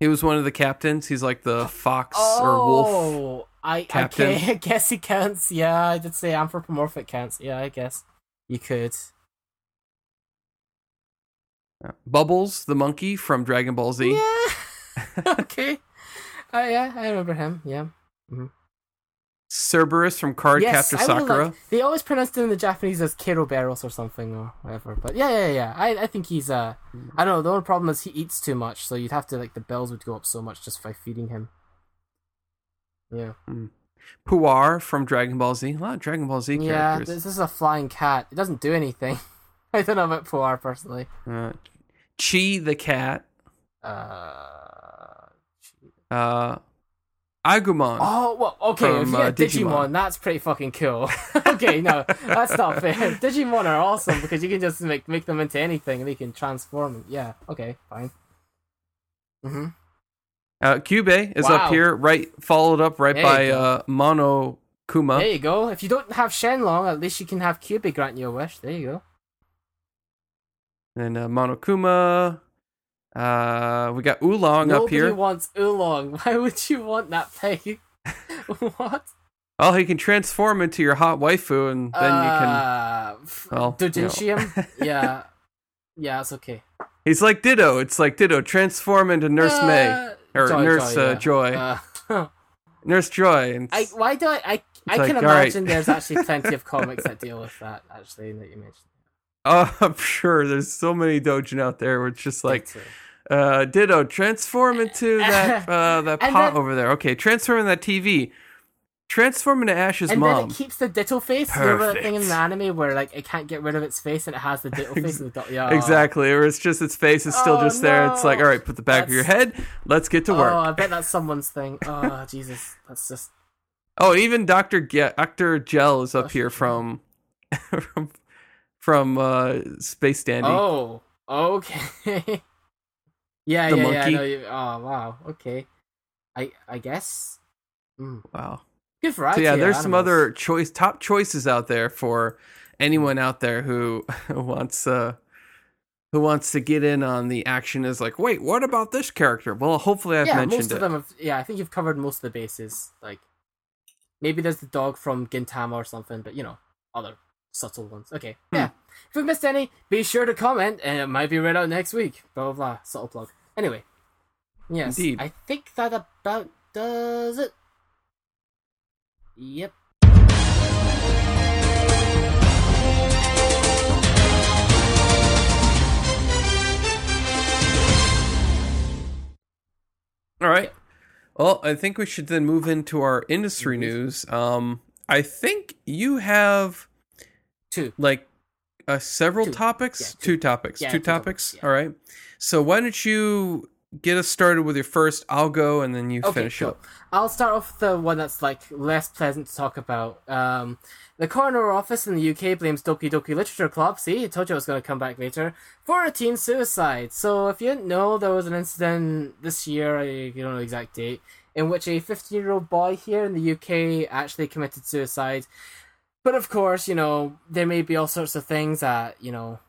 He was one of the captains. He's like the fox or wolf. Oh, I, captain. okay, I guess he counts. Yeah, I did say anthropomorphic counts. Yeah, I guess you could. Uh, Bubbles, the monkey from Dragon Ball Z. Yeah. okay. Oh yeah, I remember him. Yeah. Cerberus from Card yes, Captor Sakura. like. They always pronounce it in the Japanese as Keroberos or something or whatever. But yeah, yeah, yeah. I, I think he's uh, I don't know. The only problem is he eats too much, so you'd have to like the bells would go up so much just by feeding him. Yeah. Puar from Dragon Ball Z. A lot of Dragon Ball Z Yeah, characters. this is a flying cat. It doesn't do anything. I don't know about Puar personally. Uh, Chi the cat. Uh, Uh, Agumon. oh, well, okay. if From, you uh, get Digimon, Digimon. that's pretty fucking cool. okay, no, that's not fair. Digimon are awesome because you can just make make them into anything and they can transform. them. Yeah, okay, fine. Mm-hmm. Uh, Kyubey is Wow. up here, right, followed up right There by uh, Mono Kuma. There you go. If you don't have Shenlong, at least you can have Kyubey grant you a wish. There you go. And uh, Monokuma. Uh, we got Oolong Nobody up here. Nobody wants Oolong. Why would you want that pig? what? Oh, he can transform into your hot waifu, and then you can. Uh, Well, you know. Dojinshium? yeah. Yeah, it's okay. He's like Ditto. It's like Ditto. Transform into Nurse May Uh, or Joy, Nurse Joy, uh. Joy. Uh, Nurse Joy. And I why do I I, I like, can all right. imagine there's actually plenty of comics that deal with that actually that you mentioned. Oh, I'm sure there's so many dojin out there where it's just like Ditto. uh, Ditto. Transform into that uh, that And pot then- over there. Okay, transform in that TV. Transform into Ash's and mom. then it keeps the Ditto face. You remember that thing in the anime where like it can't get rid of its face and it has the Ditto face and the dot. Yeah, Exactly, or it's just its face is still Oh, just there. It's like, all right, put the back of your head. Let's get to work. Oh, I bet that's someone's thing. Oh, Jesus, that's just. Oh, even Doctor Ge- Doctor Gel is up here from from from uh, Space Dandy. Oh, okay. yeah, The yeah, monkey? yeah. You- oh, wow. Okay. I I guess. Mm. Wow. Good variety. So yeah, there's some other choice top choices out there for anyone out there who wants uh who wants to get in on the action is like, wait, what about this character? Well, hopefully I've yeah, mentioned most it. of them have. Yeah, I think you've covered most of the bases. Like, maybe there's the dog from Gintama or something, but you know, other subtle ones. Okay, Hmm. yeah. If we missed any, be sure to comment, and it might be read out next week. Blah blah blah. Subtle plug. Anyway, yes, Indeed. I think that about does it. Yep. All right. Well, I think we should then move into our industry news. Um I think you have Two. like uh, several Two. topics, Yeah, two. topics, Yeah, two two topics. topics. All right. So why don't you get us started with your first? I'll go, and then you Okay, finish cool. up. I'll start off the one that's like less pleasant to talk about. Um, the coroner office in the UK blames Doki Doki Literature Club. See, I told you I was going to come back later for a teen suicide. So, if you didn't know, there was an incident this year. I don't know the exact date in which a 15-year-old boy here in the UK actually committed suicide. But of course, you know there may be all sorts of things that you know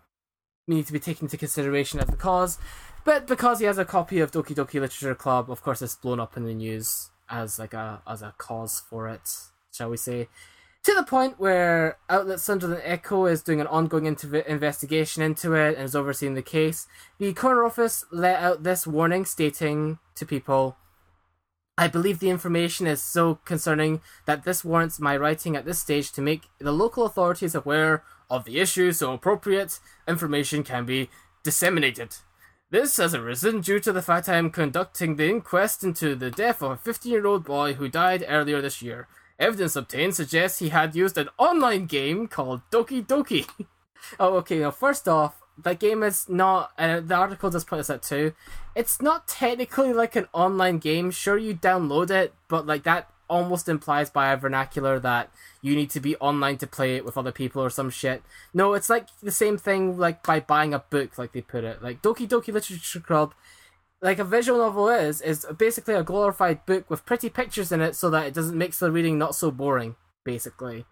need to be taken into consideration as the cause. But because he has a copy of Doki Doki Literature Club, of course, it's blown up in the news as like a as a cause for it, shall we say? To the point where outlet Sunderland Echo is doing an ongoing inter- investigation into it and is overseeing the case. The coroner office let out this warning stating to people I believe the information is so concerning that this warrants my writing at this stage to make the local authorities aware of the issue so appropriate information can be disseminated. This has arisen due to the fact I am conducting the inquest into the death of a 15 year old boy who died earlier this year. Evidence obtained suggests he had used an online game called Doki Doki. oh, okay, now, first off, that game is not, uh, the article does point this out too. It's not technically like an online game. Sure, you download it, but like that almost implies by a vernacular that you need to be online to play it with other people or some shit. No, it's like the same thing like by buying a book, like they put it. Like Doki Doki Literature Club like a visual novel is is basically a glorified book with pretty pictures in it so that it doesn't makes the reading not so boring basically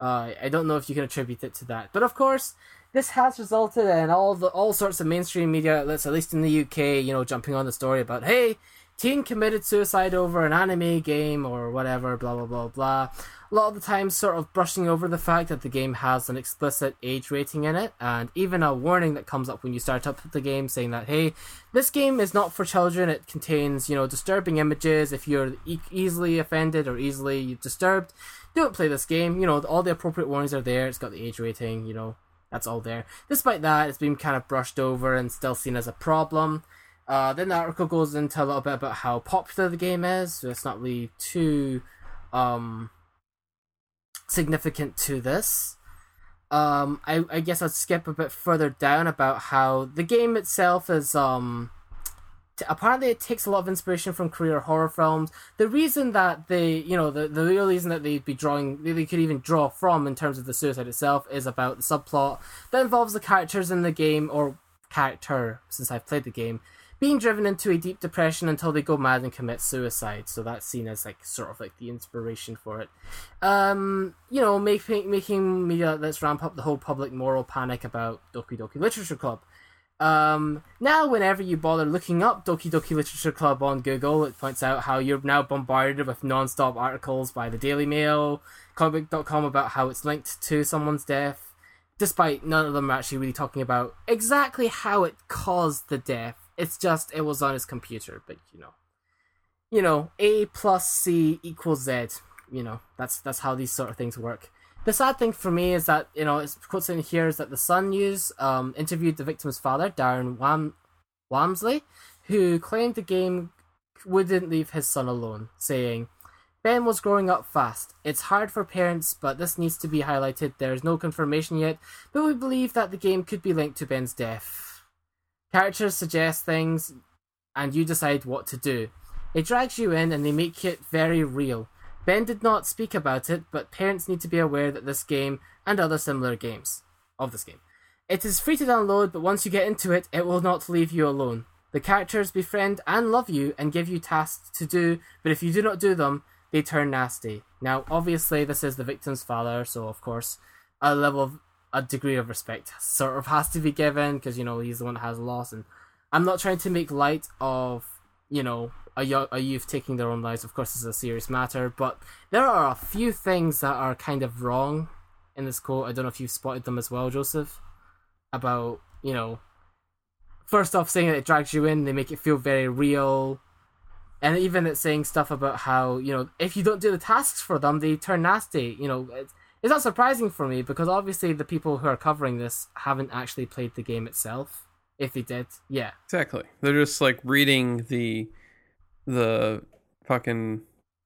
uh, i don't know if you can attribute it to that but of course this has resulted in all the all sorts of mainstream media outlets at least in the uk you know jumping on the story about hey teen committed suicide over an anime game or whatever blah blah blah blah. A lot of the time sort of brushing over the fact that the game has an explicit age rating in it and even a warning that comes up when you start up the game saying that hey this game is not for children. It contains you know disturbing images. If you're e- easily offended or easily disturbed don't play this game. You know all the appropriate warnings are there. It's got the age rating you know that's all there despite that it's been kind of brushed over and still seen as a problem uh, then the article goes into a little bit about how popular the game is so it's not really too um significant to this. Um, I, I guess I'd skip a bit further down about how the game itself is um apparently it takes a lot of inspiration from Korean horror films. The reason that they, you know, the, the real reason that they'd be drawing, they could even draw from in terms of the suicide itself is about the subplot that involves the characters in the game, or character, since I've played the game, being driven into a deep depression until they go mad and commit suicide. So that's seen as like sort of like the inspiration for it. Um, you know, making making media let's ramp up the whole public moral panic about Doki Doki Literature Club. Um, now, whenever you bother looking up Doki Doki Literature Club on Google, it points out how you're now bombarded with non-stop articles by the Daily Mail, comic.com about how it's linked to someone's death, despite none of them are actually really talking about exactly how it caused the death it's just it was on his computer, but you know, you know, A plus C equals Z. You know, that's that's how these sort of things work. The sad thing for me is that you know, it's quotes in here is that the Sun News um, interviewed the victim's father, Darren Wam- Walmsley, who claimed the game wouldn't leave his son alone, saying. Ben was growing up fast. It's hard for parents, but this needs to be highlighted. There is no confirmation yet, but we believe that the game could be linked to Ben's death. Characters suggest things, and you decide what to do. It drags you in, and they make it very real. Ben did not speak about it, but parents need to be aware that this game and other similar games of this game. It is free to download, but once you get into it, it will not leave you alone. The characters befriend and love you and give you tasks to do, but if you do not do them, they turn nasty. Now, obviously, this is the victim's father, so of course, a level of a degree of respect sort of has to be given because you know he's the one that has lost, and I'm not trying to make light of you know a, yo- a youth taking their own lives. Of course, it's a serious matter, but there are a few things that are kind of wrong in this quote. I don't know if you've spotted them as well, Joseph. About you know, first off, saying that it drags you in, they make it feel very real. And even it's saying stuff about how, you know, if you don't do the tasks for them, they turn nasty. You know, it's, it's not surprising for me because obviously the people who are covering this haven't actually played the game itself. If they did, yeah, Exactly. They're just like reading the the fucking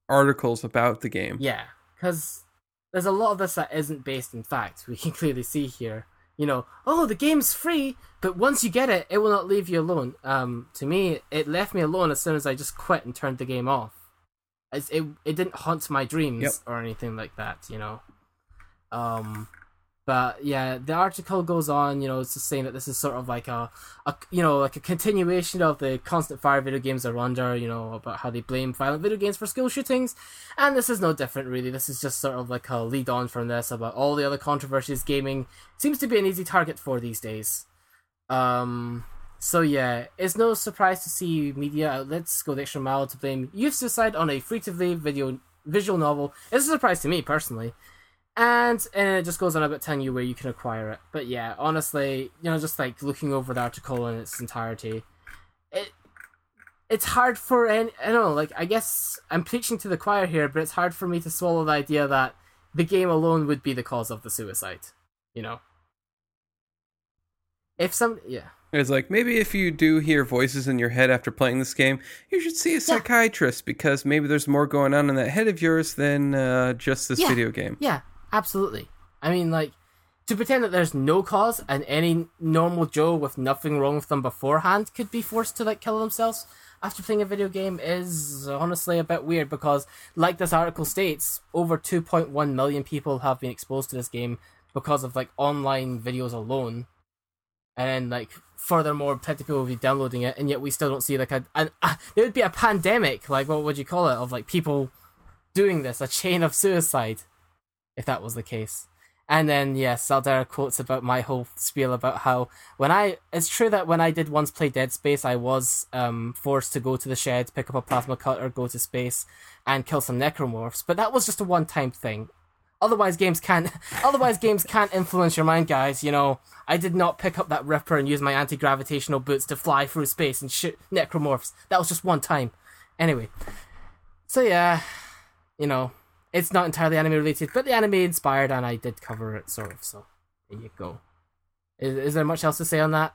articles about the game. yeah, because there's a lot of this that isn't based in fact. We can clearly see here. You know, oh, the game's free, but once you get it, it will not leave you alone. Um, to me, it left me alone as soon as I just quit and turned the game off. It's, it it didn't haunt my dreams Yep. or anything like that. You know. Um, but yeah, the article goes on. You know, it's just saying that this is sort of like a, a you know, like a continuation of the constant fire video games are under. You know, about how they blame violent video games for school shootings, and this is no different, really. This is just sort of like a lead on from this about all the other controversies gaming seems to be an easy target for these days. Um. So yeah, it's no surprise to see media outlets go the extra mile to blame youth suicide on a free-to-play video visual novel. It's a surprise to me personally and and it just goes on about telling you where you can acquire it. But yeah, honestly, you know, just like looking over the article in its entirety, it it's hard for any. I don't know, like I guess I'm preaching to the choir here, but it's hard for me to swallow the idea that the game alone would be the cause of the suicide. You know, if some yeah. It's like maybe if you do hear voices in your head after playing this game, you should see a psychiatrist because maybe there's more going on in that head of yours than uh, just this Yeah. video game. Yeah, absolutely. I mean, like, to pretend that there's no cause and any normal Joe with nothing wrong with them beforehand could be forced to, like, kill themselves after playing a video game is honestly a bit weird because, like this article states, over 2.1 million people have been exposed to this game because of, like, online videos alone. and like furthermore, plenty of people will be downloading it, and yet we still don't see like a, an uh, there would be a pandemic, like what would you call it, of like people doing this, a chain of suicide, if that was the case. And then yes, Zaldera quotes about my whole spiel about how when I it's true that when I did once play Dead Space, I was um, forced to go to the shed, pick up a plasma cutter, go to space, and kill some necromorphs. But that was just a one time thing. Otherwise, games can't. Otherwise, games can't influence your mind, guys. You know, I did not pick up that Ripper and use my anti gravitational boots to fly through space and shoot necromorphs. That was just one time. Anyway, so yeah, you know, it's not entirely anime related, but the anime inspired, and I did cover it sort of. So there you go. Is, is there much else to say on that?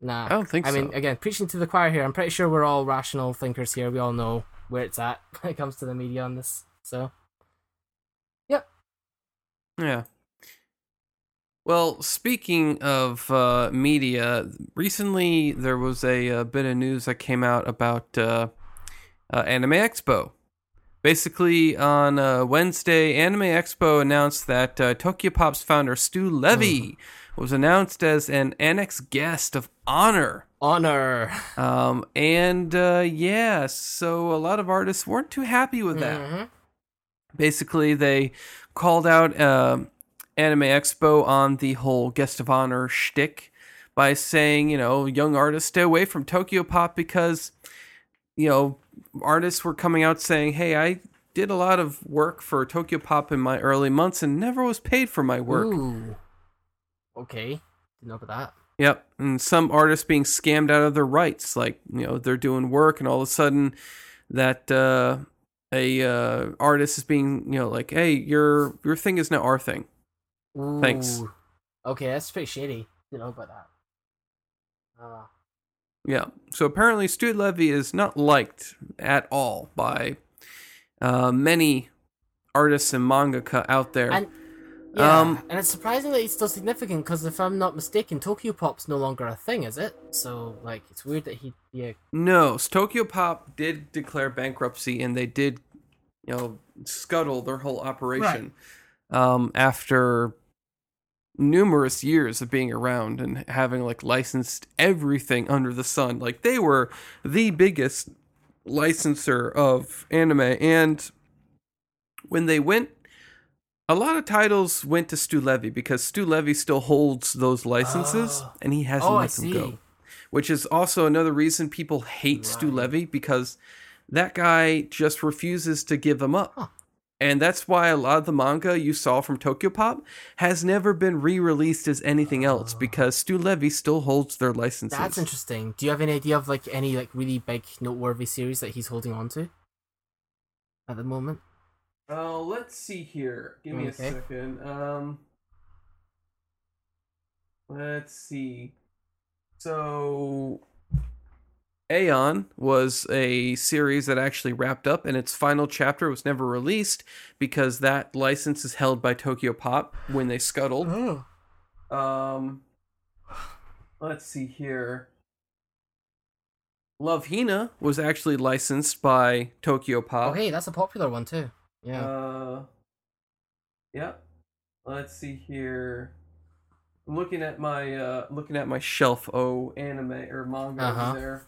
Nah, I don't think I so. mean, again, preaching to the choir here. I'm pretty sure we're all rational thinkers here. We all know where it's at when it comes to the media on this. So, yep. Yeah. Well, speaking of uh, media, recently there was a, uh bit of news that came out about uh, uh, Anime Expo. Basically, on uh, Wednesday, Anime Expo announced that uh, Tokyo Pop's founder Stu Levy was announced as an annex guest of honor. Honor. Um, and uh, yeah, so a lot of artists weren't too happy with that Mhm. basically they called out um Anime Expo on the whole guest of honor shtick by saying, you know, young artists stay away from Tokyo Pop because, you know, artists were coming out saying, hey, I did a lot of work for Tokyo Pop in my early months and never was paid for my work. Ooh. Okay. Didn't know about that. Yep, and some artists being scammed out of their rights, like you know they're doing work, and all of a sudden, that uh, a uh, artist is being you know like, hey, your your thing is now our thing. Thanks. Okay, that's pretty shady. Didn't know about that. Uh, Yeah. So apparently, Stu Levy is not liked at all by uh, many artists and mangaka out there. and yeah, Um, and it's surprising that he's still significant because if I'm not mistaken, Tokyo Pop's no longer a thing, is it? So like, it's weird that he yeah. No, Tokyo Pop did declare bankruptcy, and they did, you know, scuttle their whole operation um, after numerous years of being around and having like licensed everything under the sun. Like they were the biggest licensor of anime, and when they went. A lot of titles went to Stu Levy because Stu Levy still holds those licenses Oh. and he hasn't Oh, I let them see. go which is also another reason people hate Stu Levy because that guy just refuses to give them up. Huh. And that's why a lot of the manga you saw from Tokyo Pop has never been re-released as anything else because Stu Levy still holds their licenses. That's interesting. Do you have any idea of like any like really big noteworthy series that he's holding on to at the moment? Oh, let's see here. Give me Okay. a second. Um, let's see. So, Aeon was a series that actually wrapped up, and its final chapter was never released because that license is held by Tokyo Pop when they scuttled. Oh. Um, let's see here. Love Hina was actually licensed by Tokyo Pop. Oh, hey, that's a popular one too. Yeah. Uh, yeah. Let's see here. I'm looking at my uh, looking at my shelf. Oh, anime or manga Uh-huh. over there.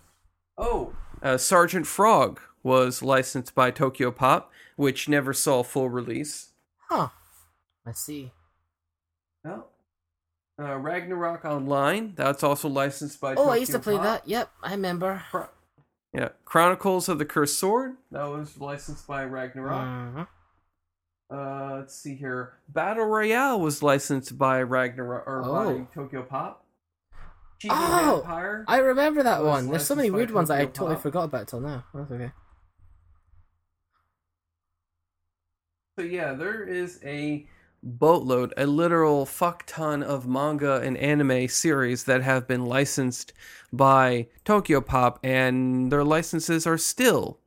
Oh, uh, Sergeant Frog was licensed by Tokyo Pop, which never saw full release. huh. I see. Oh. Uh, Ragnarok Online. That's also licensed by. Oh, I used to Tokyo play Pop. that. Yep, I remember. Yeah, Chronicles of the Cursed Sword. That was licensed by Ragnarok. Mhm. Uh, let's see here. Battle Royale was licensed by Ragnarok or by Oh. Tokyo Pop. Oh, Vampire. I remember that one. There's so many weird ones that I totally Pop. forgot about till now. That's okay. So yeah, there is a boatload, a literal fuck ton of manga and anime series that have been licensed by Tokyo Pop, and their licenses are still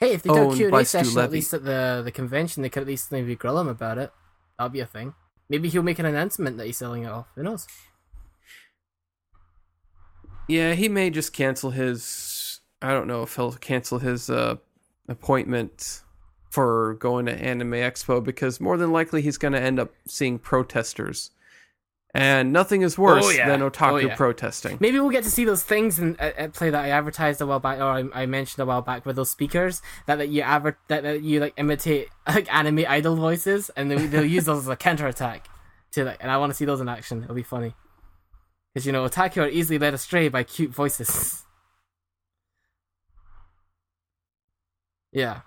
Hey, if they do a Q&A by Stu session at least at the, the convention, they could at least maybe grill him about it. That'll be a thing. Maybe he'll make an announcement that he's selling it off. Who knows? Yeah, he may just cancel his. I don't know if he'll cancel his uh, appointment for going to Anime Expo because more than likely he's going to end up seeing protesters And nothing is worse Oh, yeah. than otaku Oh, yeah. protesting. Maybe we'll get to see those things in uh, at play that I advertised a while back, or I, I mentioned a while back with those speakers that, that you adver- that, that you like imitate like anime idol voices, and they, they'll use those as a counterattack to like. And I want to see those in action. It'll be funny because you know otaku are easily led astray by cute voices. yeah.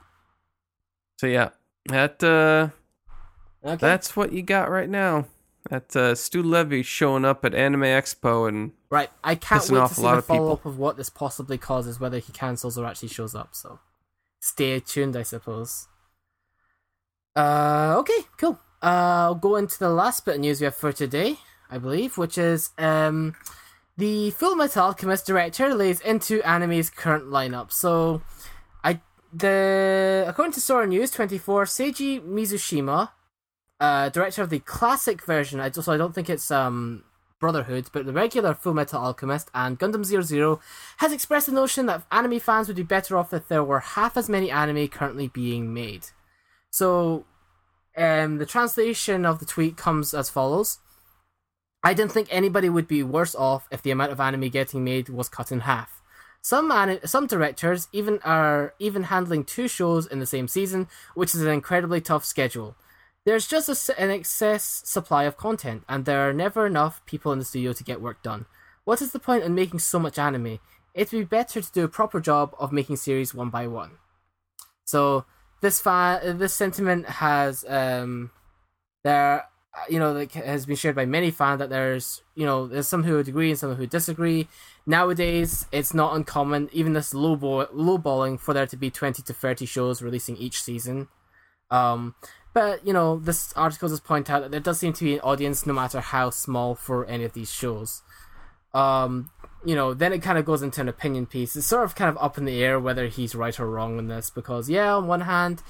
So yeah, that uh, Okay. that's what you got right now. That uh, Stu Levy showing up at Anime Expo and Right, I can't wait to see the of people. follow up of what this possibly causes, whether he cancels or actually shows up. So, stay tuned, I suppose. Uh, okay, cool. Uh, I'll go into the last bit of news we have for today, I believe, which is um, the Full Metal Alchemist director lays into anime's current lineup. So, I the according to Sora News twenty four, Seiji Mizushima, uh, director of the classic version. I just I don't think it's um Brotherhood, but the regular Full Metal Alchemist and Gundam Zero Zero has expressed the notion that anime fans would be better off if there were half as many anime currently being made. So, um, the translation of the tweet comes as follows. I didn't think anybody would be worse off if the amount of anime getting made was cut in half. Some some directors even are even handling two shows in the same season, which is an incredibly tough schedule. There's just a an excess supply of content, and there are never enough people in the studio to get work done. What is the point in making so much anime? It'd be better to do a proper job of making series one by one. So this fa- this sentiment has um there you know like has been shared by many fans that there's you know there's some who agree and some who disagree. Nowadays, it's not uncommon, even this low ball, low balling, for there to be twenty to thirty shows releasing each season. Um, but you know, this article does point out that there does seem to be an audience, no matter how small, for any of these shows. Um, you know, then it kind of goes into an opinion piece. It's sort of kind of up in the air whether he's right or wrong in this because, yeah, on one hand,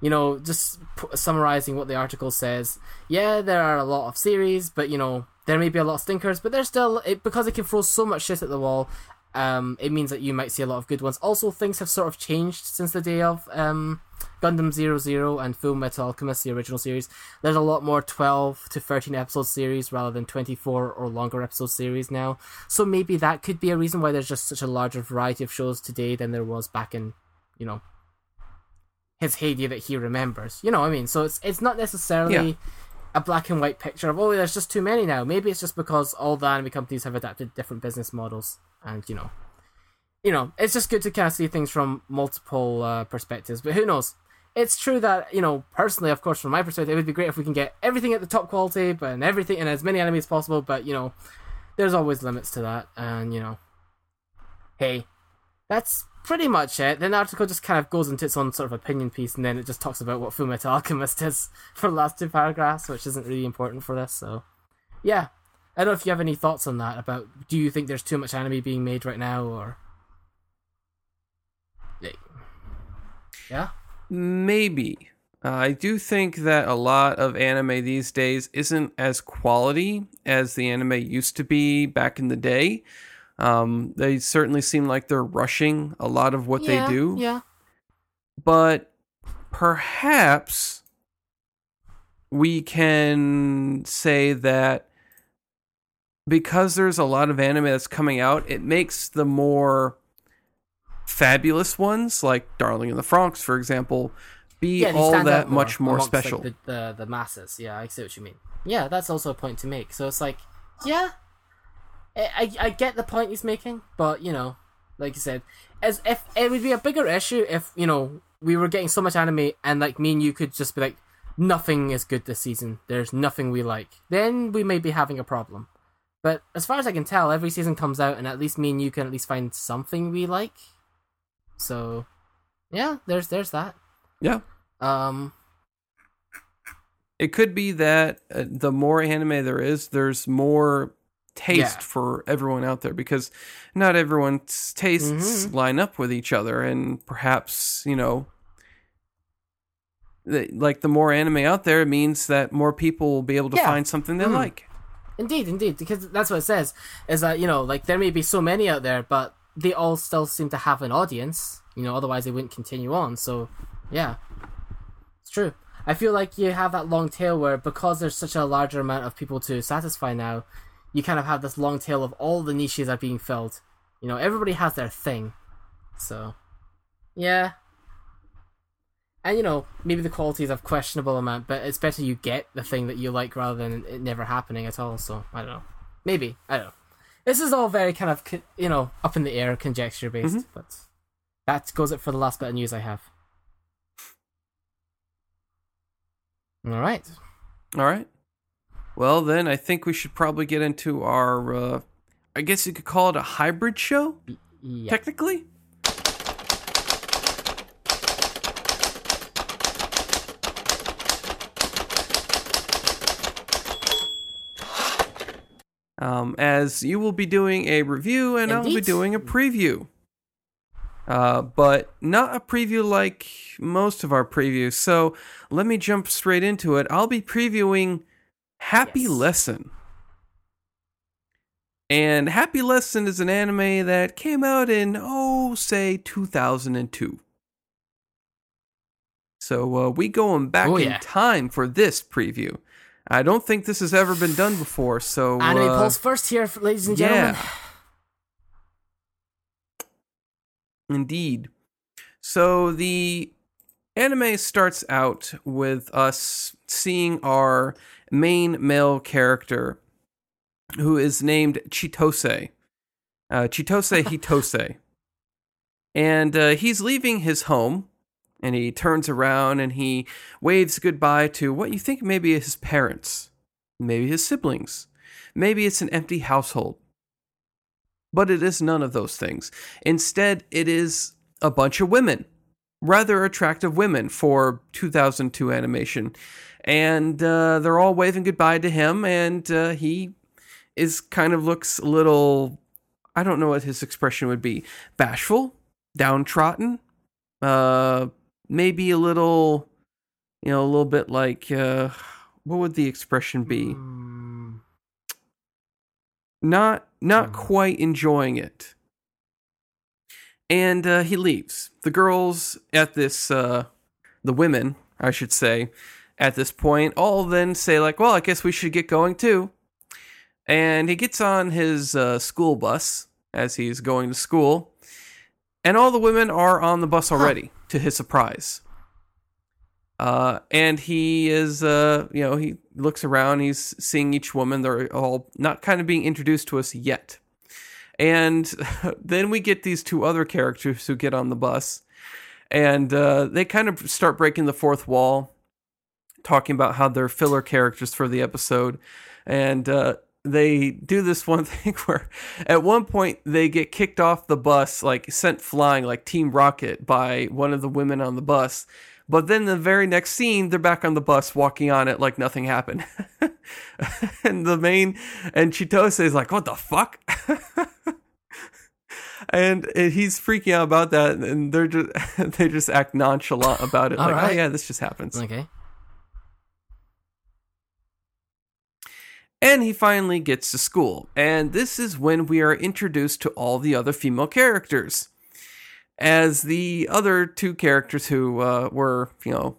you know, just p- summarizing what the article says, yeah, there are a lot of series, but you know, there may be a lot of stinkers, but there's still it, because it can throw so much shit at the wall. Um, it means that you might see a lot of good ones. Also, things have sort of changed since the day of um, Gundam Zero Zero and Full Metal Alchemist, the original series. There's a lot more 12 to 13 episode series rather than 24 or longer episode series now. So maybe that could be a reason why there's just such a larger variety of shows today than there was back in, you know, his heyday that he remembers. You know what I mean? So it's it's not necessarily Yeah. a black and white picture of oh there's just too many now. Maybe it's just because all the anime companies have adapted different business models and you know you know, it's just good to kind of see things from multiple uh, perspectives. But who knows? It's true that you know, personally, of course, from my perspective, it would be great if we can get everything at the top quality, but and everything and as many anime as possible. But you know, there's always limits to that, and you know, hey, that's pretty much it. Then the article just kind of goes into its own sort of opinion piece, and then it just talks about what Fullmetal Alchemist is for the last two paragraphs, which isn't really important for this. So, yeah, I don't know if you have any thoughts on that. About do you think there's too much anime being made right now, or yeah, Maybe. Uh, I do think that a lot of anime these days isn't as quality as the anime used to be back in the day. Um, they certainly seem like they're rushing a lot of what Yeah, they do. yeah, But perhaps we can say that because there's a lot of anime that's coming out, it makes the more fabulous ones, like Darling in the Franxx, for example, be yeah, all that more much more amongst, like, special. the, the the masses. Yeah, I see what you mean. Yeah, that's also a point to make. So it's like, yeah, I I, get the point he's making, but you know, like you said, as if it would be a bigger issue if you know we were getting so much anime and like me and you could just be like, nothing is good this season. There's nothing we like. Then we may be having a problem. But as far as I can tell, every season comes out, and at least me and you can at least find something we like. So, yeah, there's there's that. yeah. Um, It could be that uh, the more anime there is, there's more taste Yeah. for everyone out there because not everyone's tastes Mhm. line up with each other, and perhaps you know, the, like the more anime out there means that more people will be able to Yeah. find something they Mhm. like. Indeed, indeed, because that's what it says. Is that you know, like there may be so many out there, but they all still seem to have an audience. You know, otherwise they wouldn't continue on. So, yeah, it's true. I feel like you have that long tail where because there's such a larger amount of people to satisfy now, you kind of have this long tail of all the niches are being filled. You know, everybody has their thing. So, yeah. And you know, maybe the quality is of questionable amount, but it's better you get the thing that you like rather than it never happening at all. So I don't know. Maybe I don't know. This is all very kind of you know up in the air, conjecture based. Mhm. But that goes it for the last bit of news I have. All right. All right. Well, then I think we should probably get into our. Uh, I guess you could call it a hybrid show, Yeah. technically. Um, as you will be doing a review and I'll be doing a preview. Uh, but not a preview like most of our previews. So let me jump straight into it. I'll be previewing Happy Yes. Lesson. And Happy Lesson is an anime that came out in, oh, say 2002. So uh, we going back Oh, in time for this preview. I don't think this has ever been done before. So Anime uh, Pulse first here, ladies and gentlemen. yeah. Indeed. So the anime starts out with us seeing our main male character, who is named Chitose. Uh, Chitose Hitose. And uh, he's leaving his home, and he turns around and he waves goodbye to what you think maybe his parents, maybe his siblings, maybe it's an empty household. But it is none of those things. Instead, it is a bunch of women, rather attractive women for 2002 animation. And uh, they're all waving goodbye to him, and uh, he is kind of looks a little, I don't know what his expression would be, bashful, downtrodden, uh, maybe a little, you know, a little bit like, uh, what would the expression be? Mm, not not Hmm. quite enjoying it and uh, he leaves the girls at this uh, the women i should say at this point all then say like well i guess we should get going too and he gets on his uh, school bus as he's going to school and all the women are on the bus already to his surprise uh, and he is, uh, you know, he looks around. He's seeing each woman. They're all not kind of being introduced to us yet. And then we get these two other characters who get on the bus, and uh, they kind of start breaking the fourth wall, talking about how they're filler characters for the episode, and uh, they do this one thing where, at one point, they get kicked off the bus, like sent flying, like Team Rocket, by one of the women on the bus. But then the very next scene, they're back on the bus walking on it like nothing happened. and the main, and Chitose is like, what the fuck? And, and he's freaking out about that. And they're just, they just act nonchalant about it. Like, oh yeah, this just happens. okay. And he finally gets to school. And this is when we are introduced to all the other female characters. As the other two characters who uh, were, you know,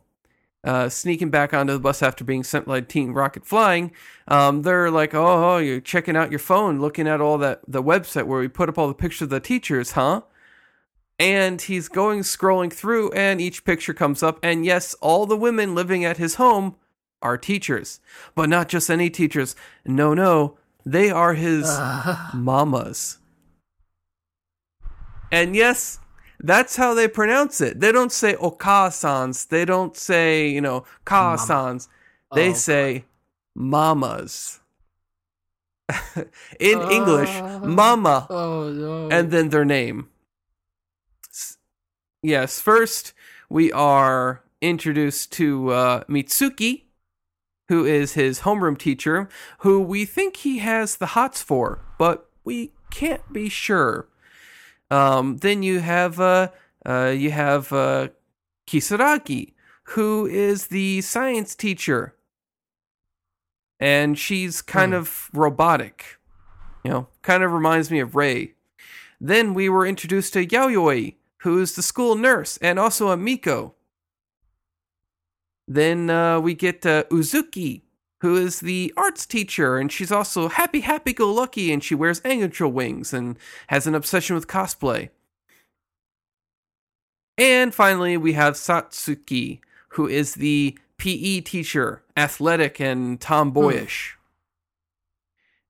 uh, sneaking back onto the bus after being sent by Team Rocket flying, um, they're like, oh, oh, you're checking out your phone, looking at all that, the website where we put up all the pictures of the teachers, huh? And he's going scrolling through, and each picture comes up. And yes, all the women living at his home are teachers, but not just any teachers. No, no, they are his mamas. And yes, that's how they pronounce it. They don't say okasans. They don't say, you know, kasans. They Oh, say mamas. In English, Uh. mama Oh no. and then their name. Yes, first we are introduced to uh, Mutsuki, who is his homeroom teacher, who we think he has the hots for, but we can't be sure. Um, then you have uh, uh, you have uh, Kisaragi, who is the science teacher, and she's kind Hmm. of robotic. You know, kind of reminds me of Rei. Then we were introduced to Yayoi, who is the school nurse and also a Miko. Then uh, we get uh, Uzuki, who is the arts teacher, and she's also happy, happy go lucky, and she wears angel wings and has an obsession with cosplay. And finally, we have Satsuki, who is the PE teacher, athletic and tomboyish. Hmm.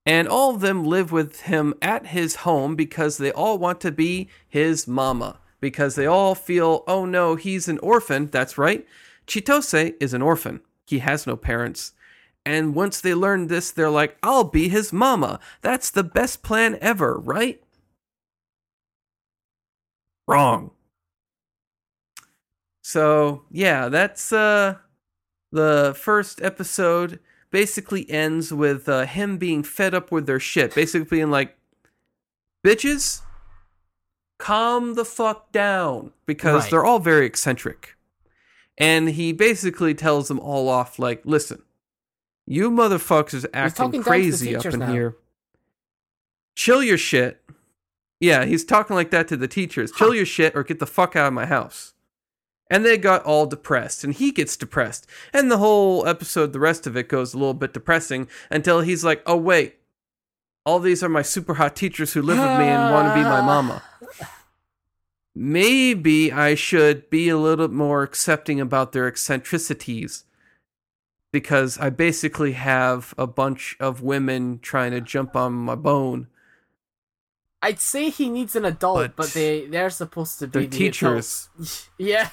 And all of them live with him at his home because they all want to be his mama. Because they all feel, oh no, he's an orphan. That's right. Chitose is an orphan. He has no parents. And once they learn this, they're like, I'll be his mama. That's the best plan ever, right? Wrong. So, yeah, that's uh the first episode basically ends with uh, him being fed up with their shit. Basically being like, bitches, calm the fuck down. Because Right. they're all very eccentric. And he basically tells them all off like, listen, you motherfuckers acting down to the crazy up in now. here. Chill your shit. Yeah, he's talking like that to the teachers. Chill your shit or get the fuck out of my house. And they got all depressed, and he gets depressed. And the whole episode, the rest of it goes a little bit depressing until he's like, oh, wait, all these are my super hot teachers who live with me and want to be my mama. Maybe I should be a little more accepting about their eccentricities because I basically have a bunch of women trying to jump on my bone. I'd say he needs an adult, But but, they they're supposed to be the teachers. adults. Yeah.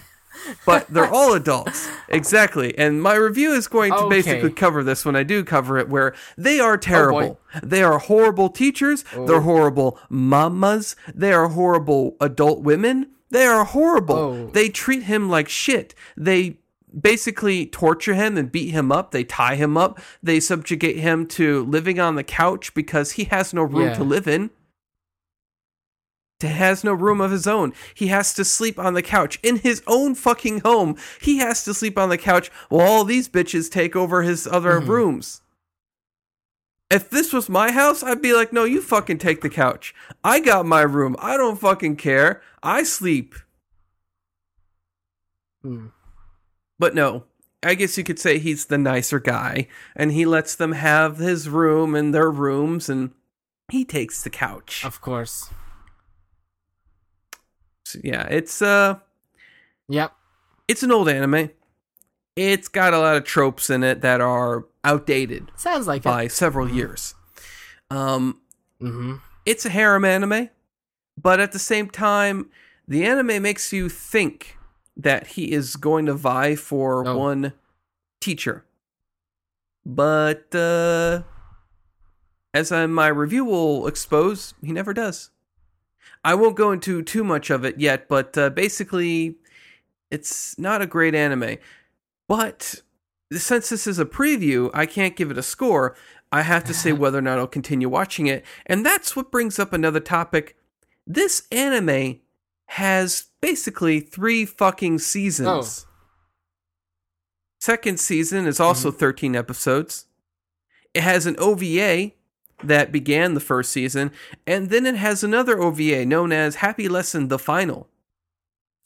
but they're all adults. Exactly. And my review is going to Okay. basically cover this when I do cover it, where they are oh, terrible. they are horrible teachers. They're oh. horrible mamas. They are horrible adult women. They are horrible. Oh. They treat him like shit. They basically torture him and beat him up. They tie him up. They subjugate him to living on the couch because he has no room Yeah. to live in He has no room of his own. He has to sleep on the couch in his own fucking home. He has to sleep on the couch while all these bitches take over his other rooms. If this was my house, I'd be like, no, you fucking take the couch. I got my room. I don't fucking care. I sleep. Hmm. But no, I guess you could say he's the nicer guy, and he lets them have his room and their rooms, and he takes the couch. Of course. So, yeah, it's uh Yep. it's an old anime. It's got a lot of tropes in it that are outdated Sounds like by it. several years. Um, Mm-hmm. it's a harem anime, but at the same time, the anime makes you think that he is going to vie for Oh. one teacher. But uh, as I, my review will expose, he never does. I won't go into too much of it yet, but uh, basically, it's not a great anime. But since this is a preview, I can't give it a score. I have to say whether or not I'll continue watching it. And that's what brings up another topic. This anime has basically three fucking seasons. Oh. Second season is also mm-hmm. 13 episodes. It has an OVA that began the first season, and then it has another OVA known as Happy Lesson the Final,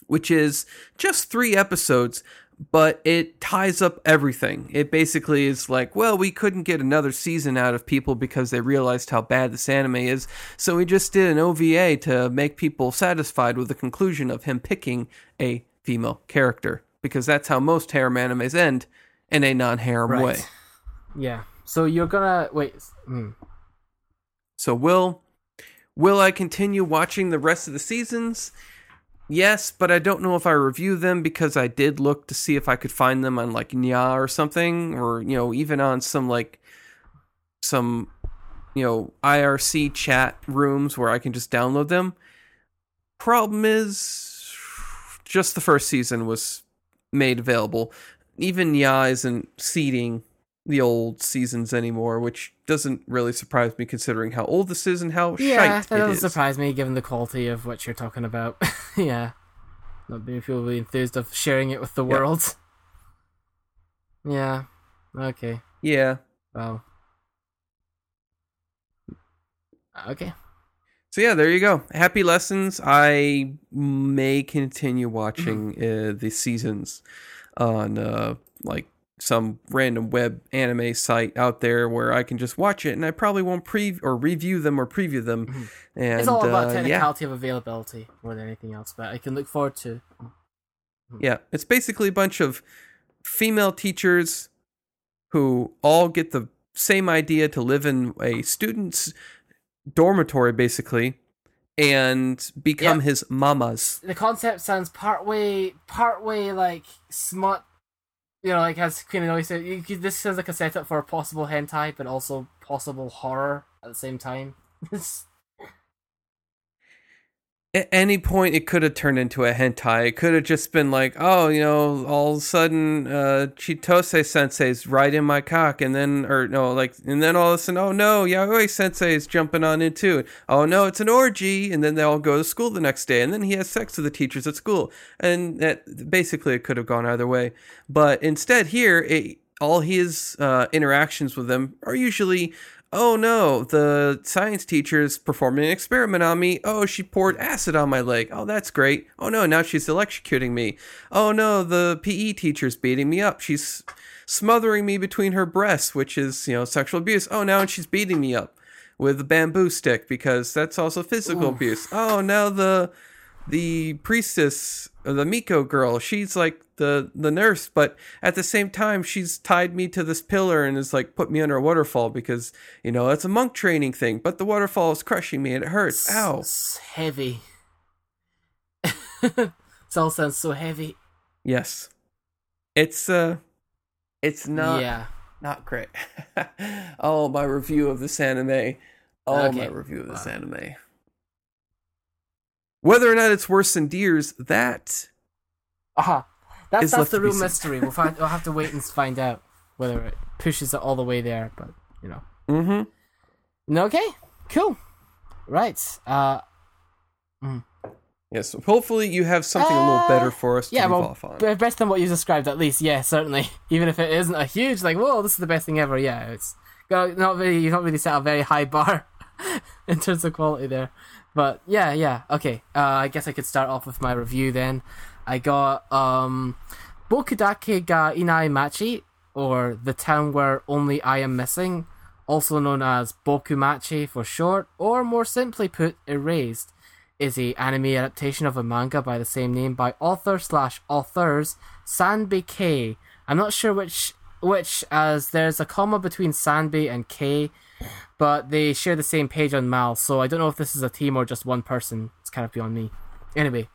which is just three episodes, but it ties up everything. It basically is like, well, we couldn't get another season out of people because they realized how bad this anime is, so we just did an OVA to make people satisfied with the conclusion of him picking a female character, because that's how most harem animes end in a non harem Right. way. Yeah. So you're gonna wait. Hmm. So will will I continue watching the rest of the seasons? Yes, but I don't know if I review them because I did look to see if I could find them on like Nyaa or something, or you know, even on some like some you know IRC chat rooms where I can just download them. Problem is, just the first season was made available. Even Nyaa isn't seeding the old seasons anymore, which doesn't really surprise me considering how old this is and how Yeah, shite that it doesn't is. surprise me given the quality of what you're talking about. yeah. Not being people really enthused of sharing it with the Yeah. world. Yeah. Okay. Yeah. Well. Okay. So yeah, there you go. Happy lessons. I may continue watching uh, the seasons. on uh, like some random web anime site out there where I can just watch it, and I probably won't pre or review them or preview them. Mm-hmm. it's all about uh, yeah, technicality of availability more than anything else, but I can look forward to. yeah, it's basically a bunch of female teachers who all get the same idea to live in a student's dormitory, basically, and become Yeah. his mamas. The concept sounds partway, partway like smut. You know, like as Queen always said, you, could- this sounds like a setup for a possible hentai, but also possible horror at the same time. At any point, it could have turned into a hentai. It could have just been like, oh, you know, all of a sudden, uh, Chitose Sensei's right in my cock, and then, or no, like, and then all of a sudden, oh no, Yaoi Sensei is jumping on into. Oh no, it's an orgy, and then they all go to school the next day, and then he has sex with the teachers at school, and that basically it could have gone either way. But instead, here, it, all his uh, interactions with them are usually oh no, the science teacher's performing an experiment on me. Oh, she poured acid on my leg. Oh, that's great. Oh no, now she's electrocuting me. Oh no, the PE teacher's beating me up. She's smothering me between her breasts, which is, you know, sexual abuse. Oh, now and she's beating me up with a bamboo stick because that's also physical abuse. Oh, now the the priestess, the Miko girl, she's like the the nurse, but at the same time, she's tied me to this pillar and is like put me under a waterfall because you know it's a monk training thing. But the waterfall is crushing me and it hurts. Ow! It's heavy. this all sounds so heavy. Yes, it's uh, it's not yeah. not great. oh, my review of this anime. Oh, my review of this Wow. anime. Whether or not it's worse than Deers, that Aha. That's, that's the real mystery. We'll find. We'll have to wait and find out whether it pushes it all the way there. But you know. mm-hmm. Okay. Cool. Right. Uh. Yes, hopefully you have something a little Uh, better for us to Yeah. move Well, off on. b- best than what you described, at least. Yeah, certainly. Even if it isn't a huge, like, whoa, this is the best thing ever. Yeah, it's not really. You've not really set a very high bar in terms of quality there. But yeah, yeah. Okay. Uh, I guess I could start off with my review then. I got um, Bokudake ga Inai Machi, or the town where only I am missing, also known as Bokumachi for short, or more simply put, Erased, is a anime adaptation of a manga by the same name by author slash authors Sanbe K. I'm not sure which which, as there's a comma between Sanbe and K, but they share the same page on Mal, so I don't know if this is a team or just one person. It's kind of beyond me. Anyway,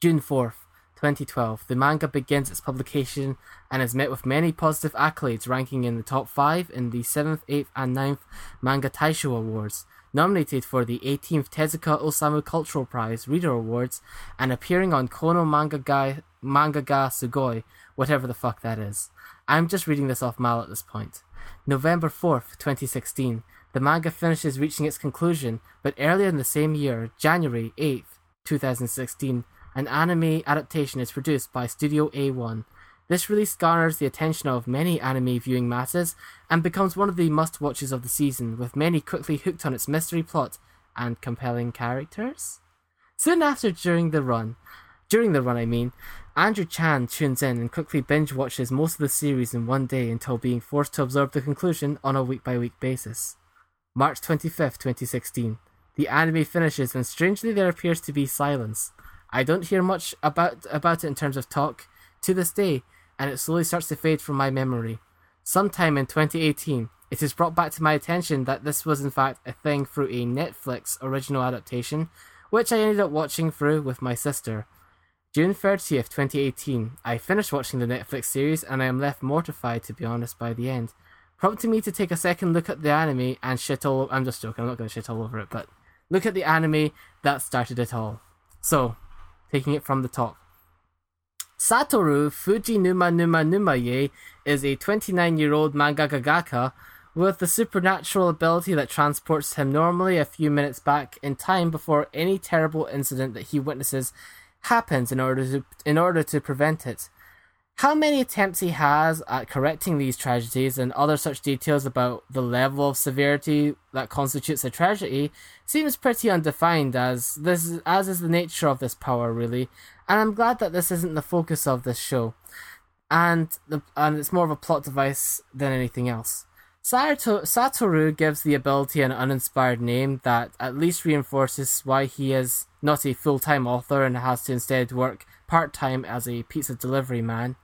June 4th, 2012, the manga begins its publication and is met with many positive accolades, ranking in the top 5 in the 7th, 8th, and 9th Manga Taisho Awards, nominated for the 18th Tezuka Osamu Cultural Prize Reader Awards, and appearing on Kono Manga Ga, Manga Ga Sugoi, whatever the fuck that is. I'm just reading this off Mal at this point. November 4th, 2016, the manga finishes reaching its conclusion, but earlier in the same year, January 8th, 2016, an anime adaptation is produced by Studio A1. This release garners the attention of many anime viewing masses and becomes one of the must watches of the season, with many quickly hooked on its mystery plot and compelling characters. Soon after, during the run, during the run, I mean, Andrew Chan tunes in and quickly binge watches most of the series in one day until being forced to absorb the conclusion on a week by week basis. March 25th, 2016. The anime finishes and strangely there appears to be silence. I don't hear much about about it in terms of talk to this day, and it slowly starts to fade from my memory. Sometime in 2018, it is brought back to my attention that this was in fact a thing through a Netflix original adaptation, which I ended up watching through with my sister. June 30th, 2018, I finished watching the Netflix series and I am left mortified to be honest by the end, prompting me to take a second look at the anime and shit all I'm just joking, I'm not going to shit all over it, but look at the anime that started it all. So, taking it from the top. Satoru Fujinuma Numa Numa Numaye is a 29 year old mangaka gagaka with the supernatural ability that transports him normally a few minutes back in time before any terrible incident that he witnesses happens in order to in order to prevent it. How many attempts he has at correcting these tragedies and other such details about the level of severity that constitutes a tragedy seems pretty undefined as this is, as is the nature of this power really, and I'm glad that this isn't the focus of this show. And the and it's more of a plot device than anything else. Sato, Satoru gives the ability an uninspired name that at least reinforces why he is not a full time author and has to instead work part time as a pizza delivery man.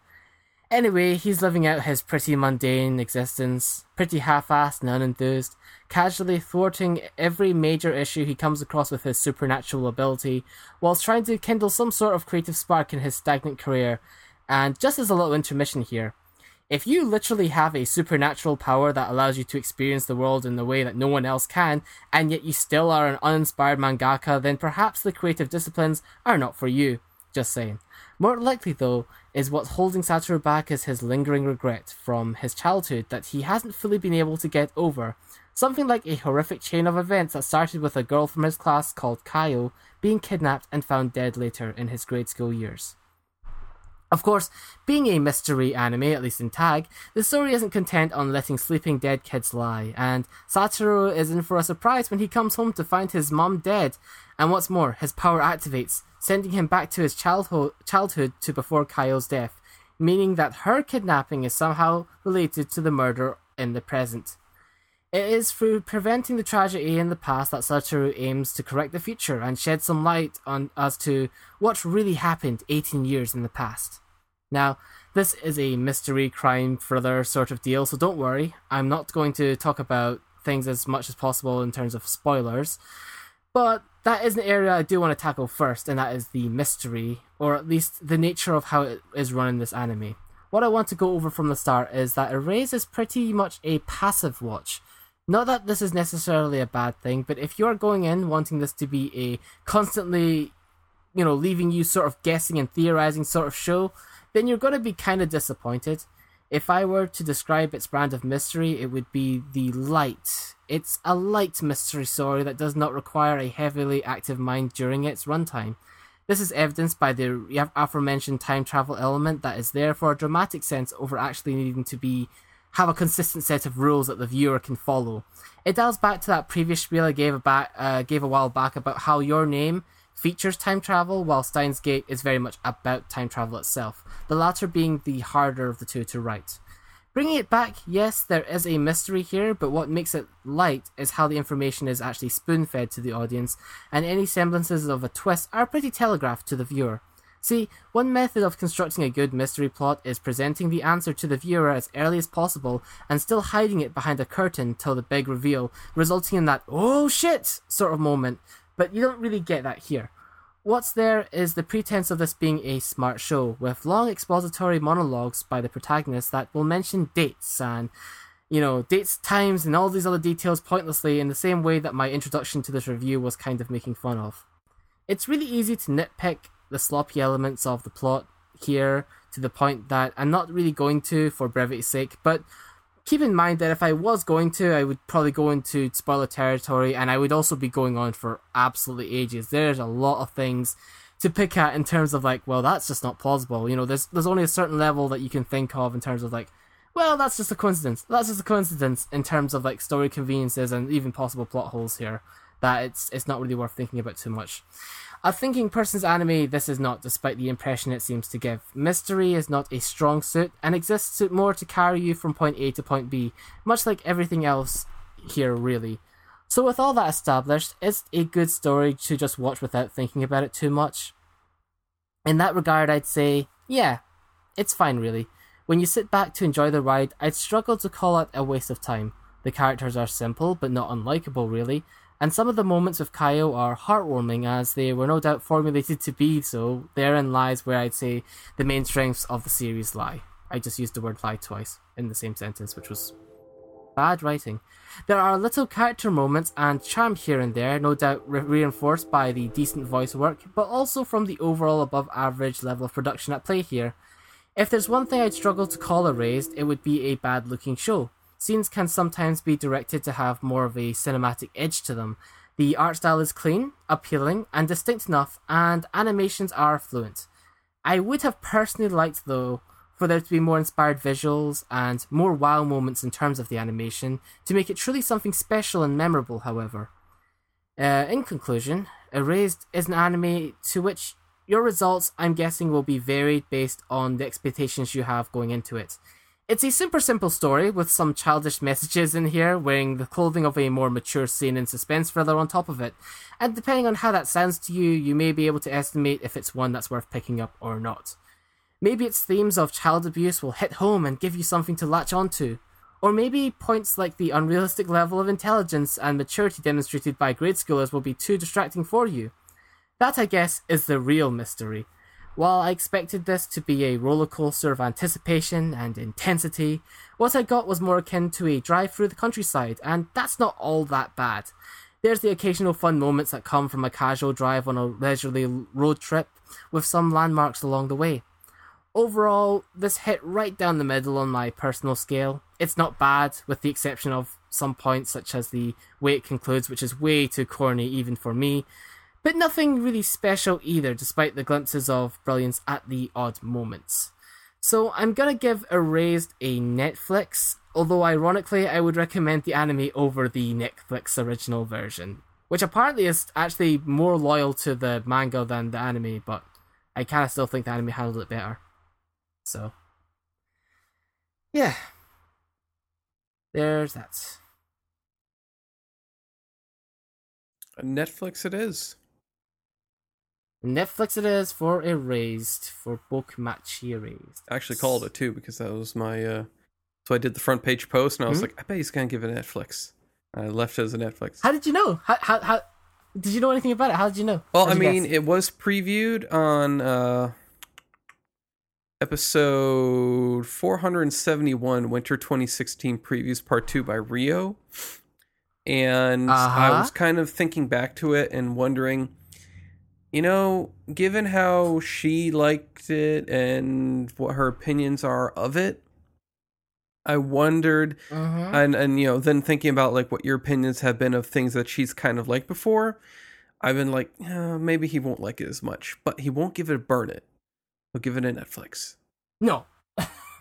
Anyway, he's living out his pretty mundane existence, pretty half assed and unenthused, casually thwarting every major issue he comes across with his supernatural ability, whilst trying to kindle some sort of creative spark in his stagnant career. And just as a little intermission here, if you literally have a supernatural power that allows you to experience the world in a way that no one else can, and yet you still are an uninspired mangaka, then perhaps the creative disciplines are not for you. Just saying. More likely, though, is what's holding Satoru back is his lingering regret from his childhood that he hasn't fully been able to get over. Something like a horrific chain of events that started with a girl from his class called Kayo being kidnapped and found dead later in his grade school years. Of course, being a mystery anime, at least in Tag, the story isn't content on letting sleeping dead kids lie, and Satoru is in for a surprise when he comes home to find his mom dead, and what's more, his power activates, sending him back to his childhood, childhood to before Kayo's death, meaning that her kidnapping is somehow related to the murder in the present. It is through preventing the tragedy in the past that Satoru aims to correct the future and shed some light on as to what really happened 18 years in the past. Now, this is a mystery crime thriller sort of deal, so don't worry. I'm not going to talk about things as much as possible in terms of spoilers. But that is an area I do want to tackle first, and that is the mystery, or at least the nature of how it is run in this anime. What I want to go over from the start is that Erase is pretty much a passive watch. Not that this is necessarily a bad thing, but if you are going in wanting this to be a constantly, you know, leaving you sort of guessing and theorizing sort of show, then you're going to be kind of disappointed. If I were to describe its brand of mystery, it would be the light. It's a light mystery story that does not require a heavily active mind during its runtime. This is evidenced by the aforementioned time travel element that is there for a dramatic sense over actually needing to be have a consistent set of rules that the viewer can follow. It dials back to that previous spiel I gave a back, uh, gave a while back about how your name features time travel, while Steins Gate is very much about time travel itself, the latter being the harder of the two to write. Bringing it back, yes, there is a mystery here, but what makes it light is how the information is actually spoon fed to the audience, and any semblances of a twist are pretty telegraphed to the viewer. See, one method of constructing a good mystery plot is presenting the answer to the viewer as early as possible and still hiding it behind a curtain till the big reveal, resulting in that oh shit sort of moment but you don't really get that here. What's there is the pretense of this being a smart show, with long expository monologues by the protagonist that will mention dates and, you know, dates, times, and all these other details pointlessly in the same way that my introduction to this review was kind of making fun of. It's really easy to nitpick the sloppy elements of the plot here to the point that I'm not really going to for brevity's sake, but keep in mind that if I was going to, I would probably go into spoiler territory and I would also be going on for absolutely ages. There's a lot of things to pick at in terms of like, well, that's just not plausible. You know, there's there's only a certain level that you can think of in terms of like, well, that's just a coincidence. That's just a coincidence in terms of like story conveniences and even possible plot holes here. That it's it's not really worth thinking about too much. A thinking person's anime, this is not, despite the impression it seems to give. Mystery is not a strong suit and exists more to carry you from point A to point B, much like everything else here, really. So, with all that established, it's a good story to just watch without thinking about it too much. In that regard, I'd say, yeah, it's fine, really. When you sit back to enjoy the ride, I'd struggle to call it a waste of time. The characters are simple, but not unlikable, really, and some of the moments with Kayo are heartwarming as they were no doubt formulated to be so. Therein lies where I'd say the main strengths of the series lie. I just used the word lie twice in the same sentence, which was bad writing. There are little character moments and charm here and there, no doubt re- reinforced by the decent voice work, but also from the overall above average level of production at play here. If there's one thing I'd struggle to call erased, it would be a bad looking show. Scenes can sometimes be directed to have more of a cinematic edge to them. The art style is clean, appealing, and distinct enough, and animations are fluent. I would have personally liked, though, for there to be more inspired visuals and more wow moments in terms of the animation to make it truly something special and memorable, however. Uh, in conclusion, Erased is an anime to which your results, I'm guessing, will be varied based on the expectations you have going into it. It's a super simple story with some childish messages in here, wearing the clothing of a more mature scene and suspense thriller on top of it. And depending on how that sounds to you, you may be able to estimate if it's one that's worth picking up or not. Maybe its themes of child abuse will hit home and give you something to latch onto. Or maybe points like the unrealistic level of intelligence and maturity demonstrated by grade schoolers will be too distracting for you. That, I guess, is the real mystery. While I expected this to be a roller coaster of anticipation and intensity, what I got was more akin to a drive through the countryside, and that's not all that bad. There's the occasional fun moments that come from a casual drive on a leisurely road trip, with some landmarks along the way. Overall, this hit right down the middle on my personal scale. It's not bad, with the exception of some points such as the way it concludes, which is way too corny even for me, but nothing really special either, despite the glimpses of brilliance at the odd moments. So I'm gonna give Erased a Netflix, although ironically I would recommend the anime over the Netflix original version, which apparently is actually more loyal to the manga than the anime, but I kinda still think the anime handled it better. So, yeah. There's that. Netflix it is. Netflix it is for Erased, for Bokumachi Erased. I actually called it too because that was my. uh So I did the front page post and I was Mhm. like, I bet he's gonna give it Netflix. And I left it as a Netflix. How did you know? How, how, how did you know anything about it? How did you know? Well, I mean, guess? it was previewed on uh episode 471, Winter 2016 Previews Part 2 by Rio. And I Uh-huh. was kind of thinking back to it and wondering, you know, given how she liked it and what her opinions are of it, I wondered Mhm. and and you know then thinking about like what your opinions have been of things that she's kind of liked before i've been like "Uh, maybe he won't like it as much but he won't give it a burn it he'll give it a netflix No.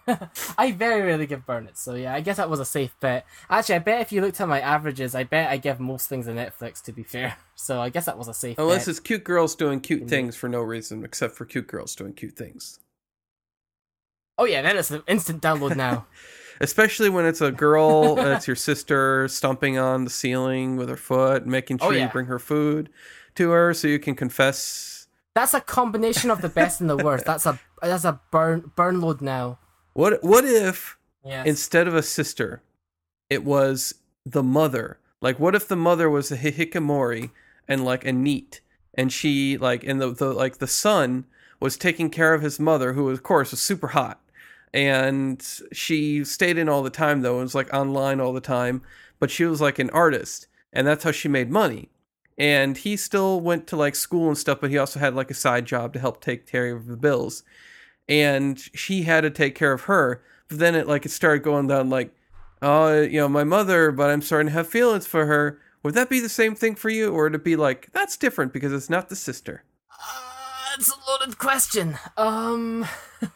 I very rarely give burn it, so yeah, I guess that was a safe bet. Actually, I bet if you looked at my averages, I bet I give most things a Netflix, to be fair. So I guess that was a safe bet. unless bet. it's cute girls doing cute Indeed. things for no reason except for cute girls doing cute things Oh yeah, then it's an instant download now. especially when it's a girl and it's your sister stomping on the ceiling with her foot making Oh, sure yeah. you bring her food to her so you can confess That's a combination of the best and the worst. That's a that's a burn burn load now. What what if Yes. instead of a sister, it was the mother. Like, what if the mother was a hikikomori and like a NEET, and she like, and the, the like the son was taking care of his mother, who of course was super hot, and she stayed in all the time though, and was like online all the time, but she was like an artist, and that's how she made money. And he still went to like school and stuff, but he also had like a side job to help take care of the bills and she had to take care of her. But then it like it started going down like, oh, you know, my mother, but I'm starting to have feelings for her. Would that be the same thing for you, or would it be like that's different because it's not the sister? Uh, it's a loaded question. Um,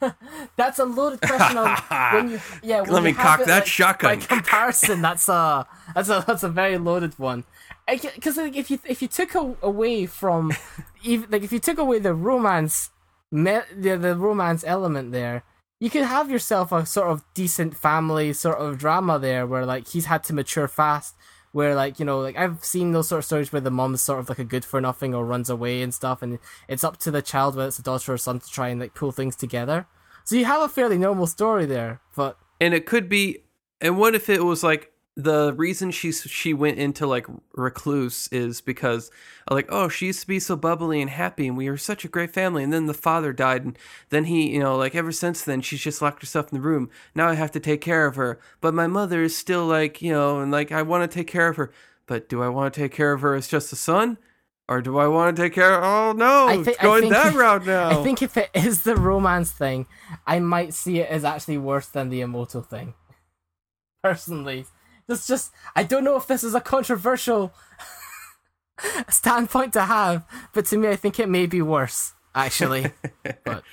that's a loaded question. On when you, yeah, when Let me cock it, that like, shotgun. By comparison, that's a that's a that's a very loaded one. Because like, if you if you took away from, even like if you took away the romance, the the romance element there, you could have yourself a sort of decent family sort of drama there, where like he's had to mature fast where like you know like i've seen those sort of stories where the mom's sort of like a good for nothing or runs away and stuff and it's up to the child whether it's a daughter or son to try and like pull things together so you have a fairly normal story there but And it could be. And what if it was like the reason she she went into like recluse is because uh, like oh she used to be so bubbly and happy and we were such a great family and then the father died and then he you know like ever since then she's just locked herself in the room. Now i have to take care of her but my mother is still like you know and like i want to take care of her. But do i want to take care of her as just a son? Or do i want to take care of oh no I thi- it's I going think- that route now. I think if it is the romance thing i might see it as actually worse than the imouto thing. Personally it's just i don't know if this is a controversial standpoint to have but to me i think it may be worse actually but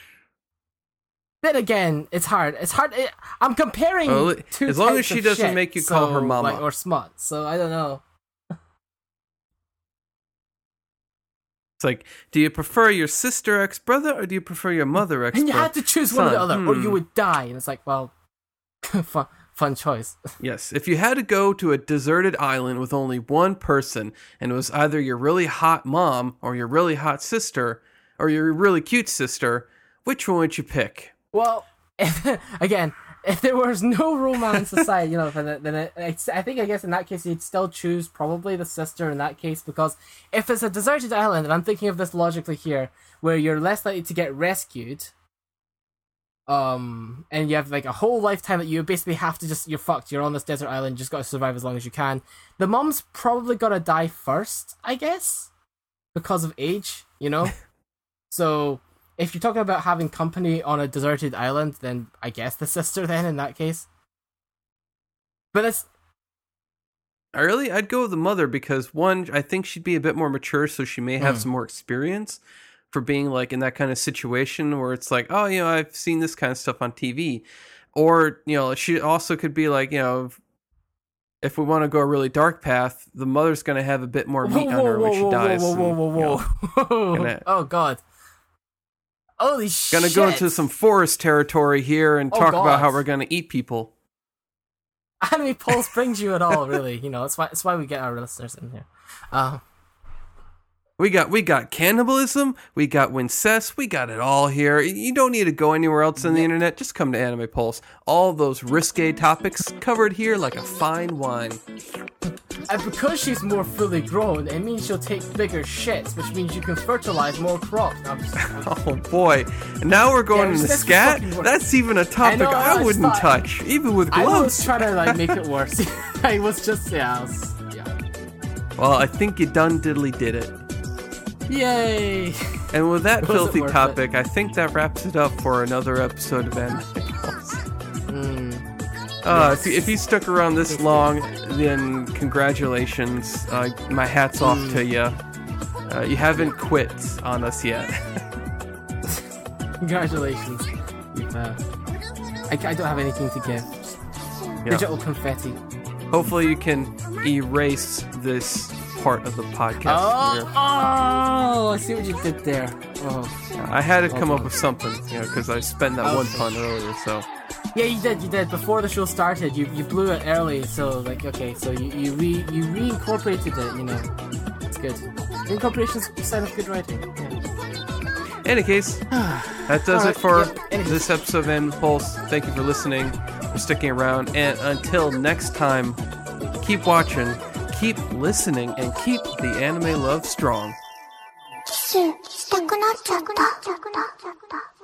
then again, it's hard. It's hard. It, I'm comparing Well, two as long as she doesn't shit, make you call her mama. like, or smut. So I don't know. It's like, do you prefer your sister ex brother or do you prefer your mother ex And you had to choose one or the other, or you hmm. would die. And it's like, well, fun, fun choice. Yes, if you had to go to a deserted island with only one person, and it was either your really hot mom or your really hot sister or your really cute sister, which one would you pick? Well, if, again, if there was no romance aside, you know, then then it, I think I guess in that case you'd still choose probably the sister in that case because if it's a deserted island, and I'm thinking of this logically here, where you're less likely to get rescued, um, and you have like a whole lifetime that you basically have to just you're fucked. You're on this desert island, just got to survive as long as you can. The mom's probably gonna die first, I guess, because of age, you know. so if you're talking about having company on a deserted island, then I guess the sister then in that case. But it's I really, I'd go with the mother because one, I think she'd be a bit more mature, so she may have Mm. some more experience for being like in that kind of situation where it's like, oh, you know, I've seen this kind of stuff on TV, or you know, she also could be like, you know, if- we want to go a really dark path, the mother's going to have a bit more meat on her when she dies. Whoa, whoa, and, whoa, you know, whoa, whoa. gonna- oh god. Holy shit. Gonna go into some forest territory here and Oh, talk about how we're gonna eat people. anime pulse brings you at all, really. You know, that's why that's why we get our listeners in here. Uh, We got we got cannibalism, we got wincest, we got it all here. You don't need to go anywhere else on the internet. Just come to Anime Pulse. All those risque topics covered here like a fine wine. and because she's more fully grown, it means she'll take bigger shits, which means you can fertilize more crops. No, I'm just- Oh boy! Now we're going Yeah, into scat. That's even a topic know, I, I wouldn't thought- touch, even with gloves. I was trying to like make it worse. I was just yeah, I was, yeah. Well, I think you done diddly did it. Yay! And with that filthy worth it? topic, I think that wraps it up for another episode of Anime Pulse. Mm. Uh, if, you, if you stuck around this long, then congratulations. Uh, my hat's off Mm. to you. Uh, you haven't quit on us yet. Congratulations. Uh, I, I don't have anything to give. Yeah. Digital confetti. Hopefully, you can erase this part of the podcast. Oh, oh, I see what you did there. Oh. I had to come up with something, you know, because I spent that one pun earlier. So Yeah, you did. You did. Before the show started, you you blew it early. So like, okay, so you you re you reincorporated it. You know, it's good. Reincorporation's a sign of good writing. Yeah. any case, that does Alright, it for anyways. this episode of Anime Pulse. Thank you for listening, for sticking around, and until next time, keep watching, keep listening, and keep the anime love strong. キスしたくなっちゃった。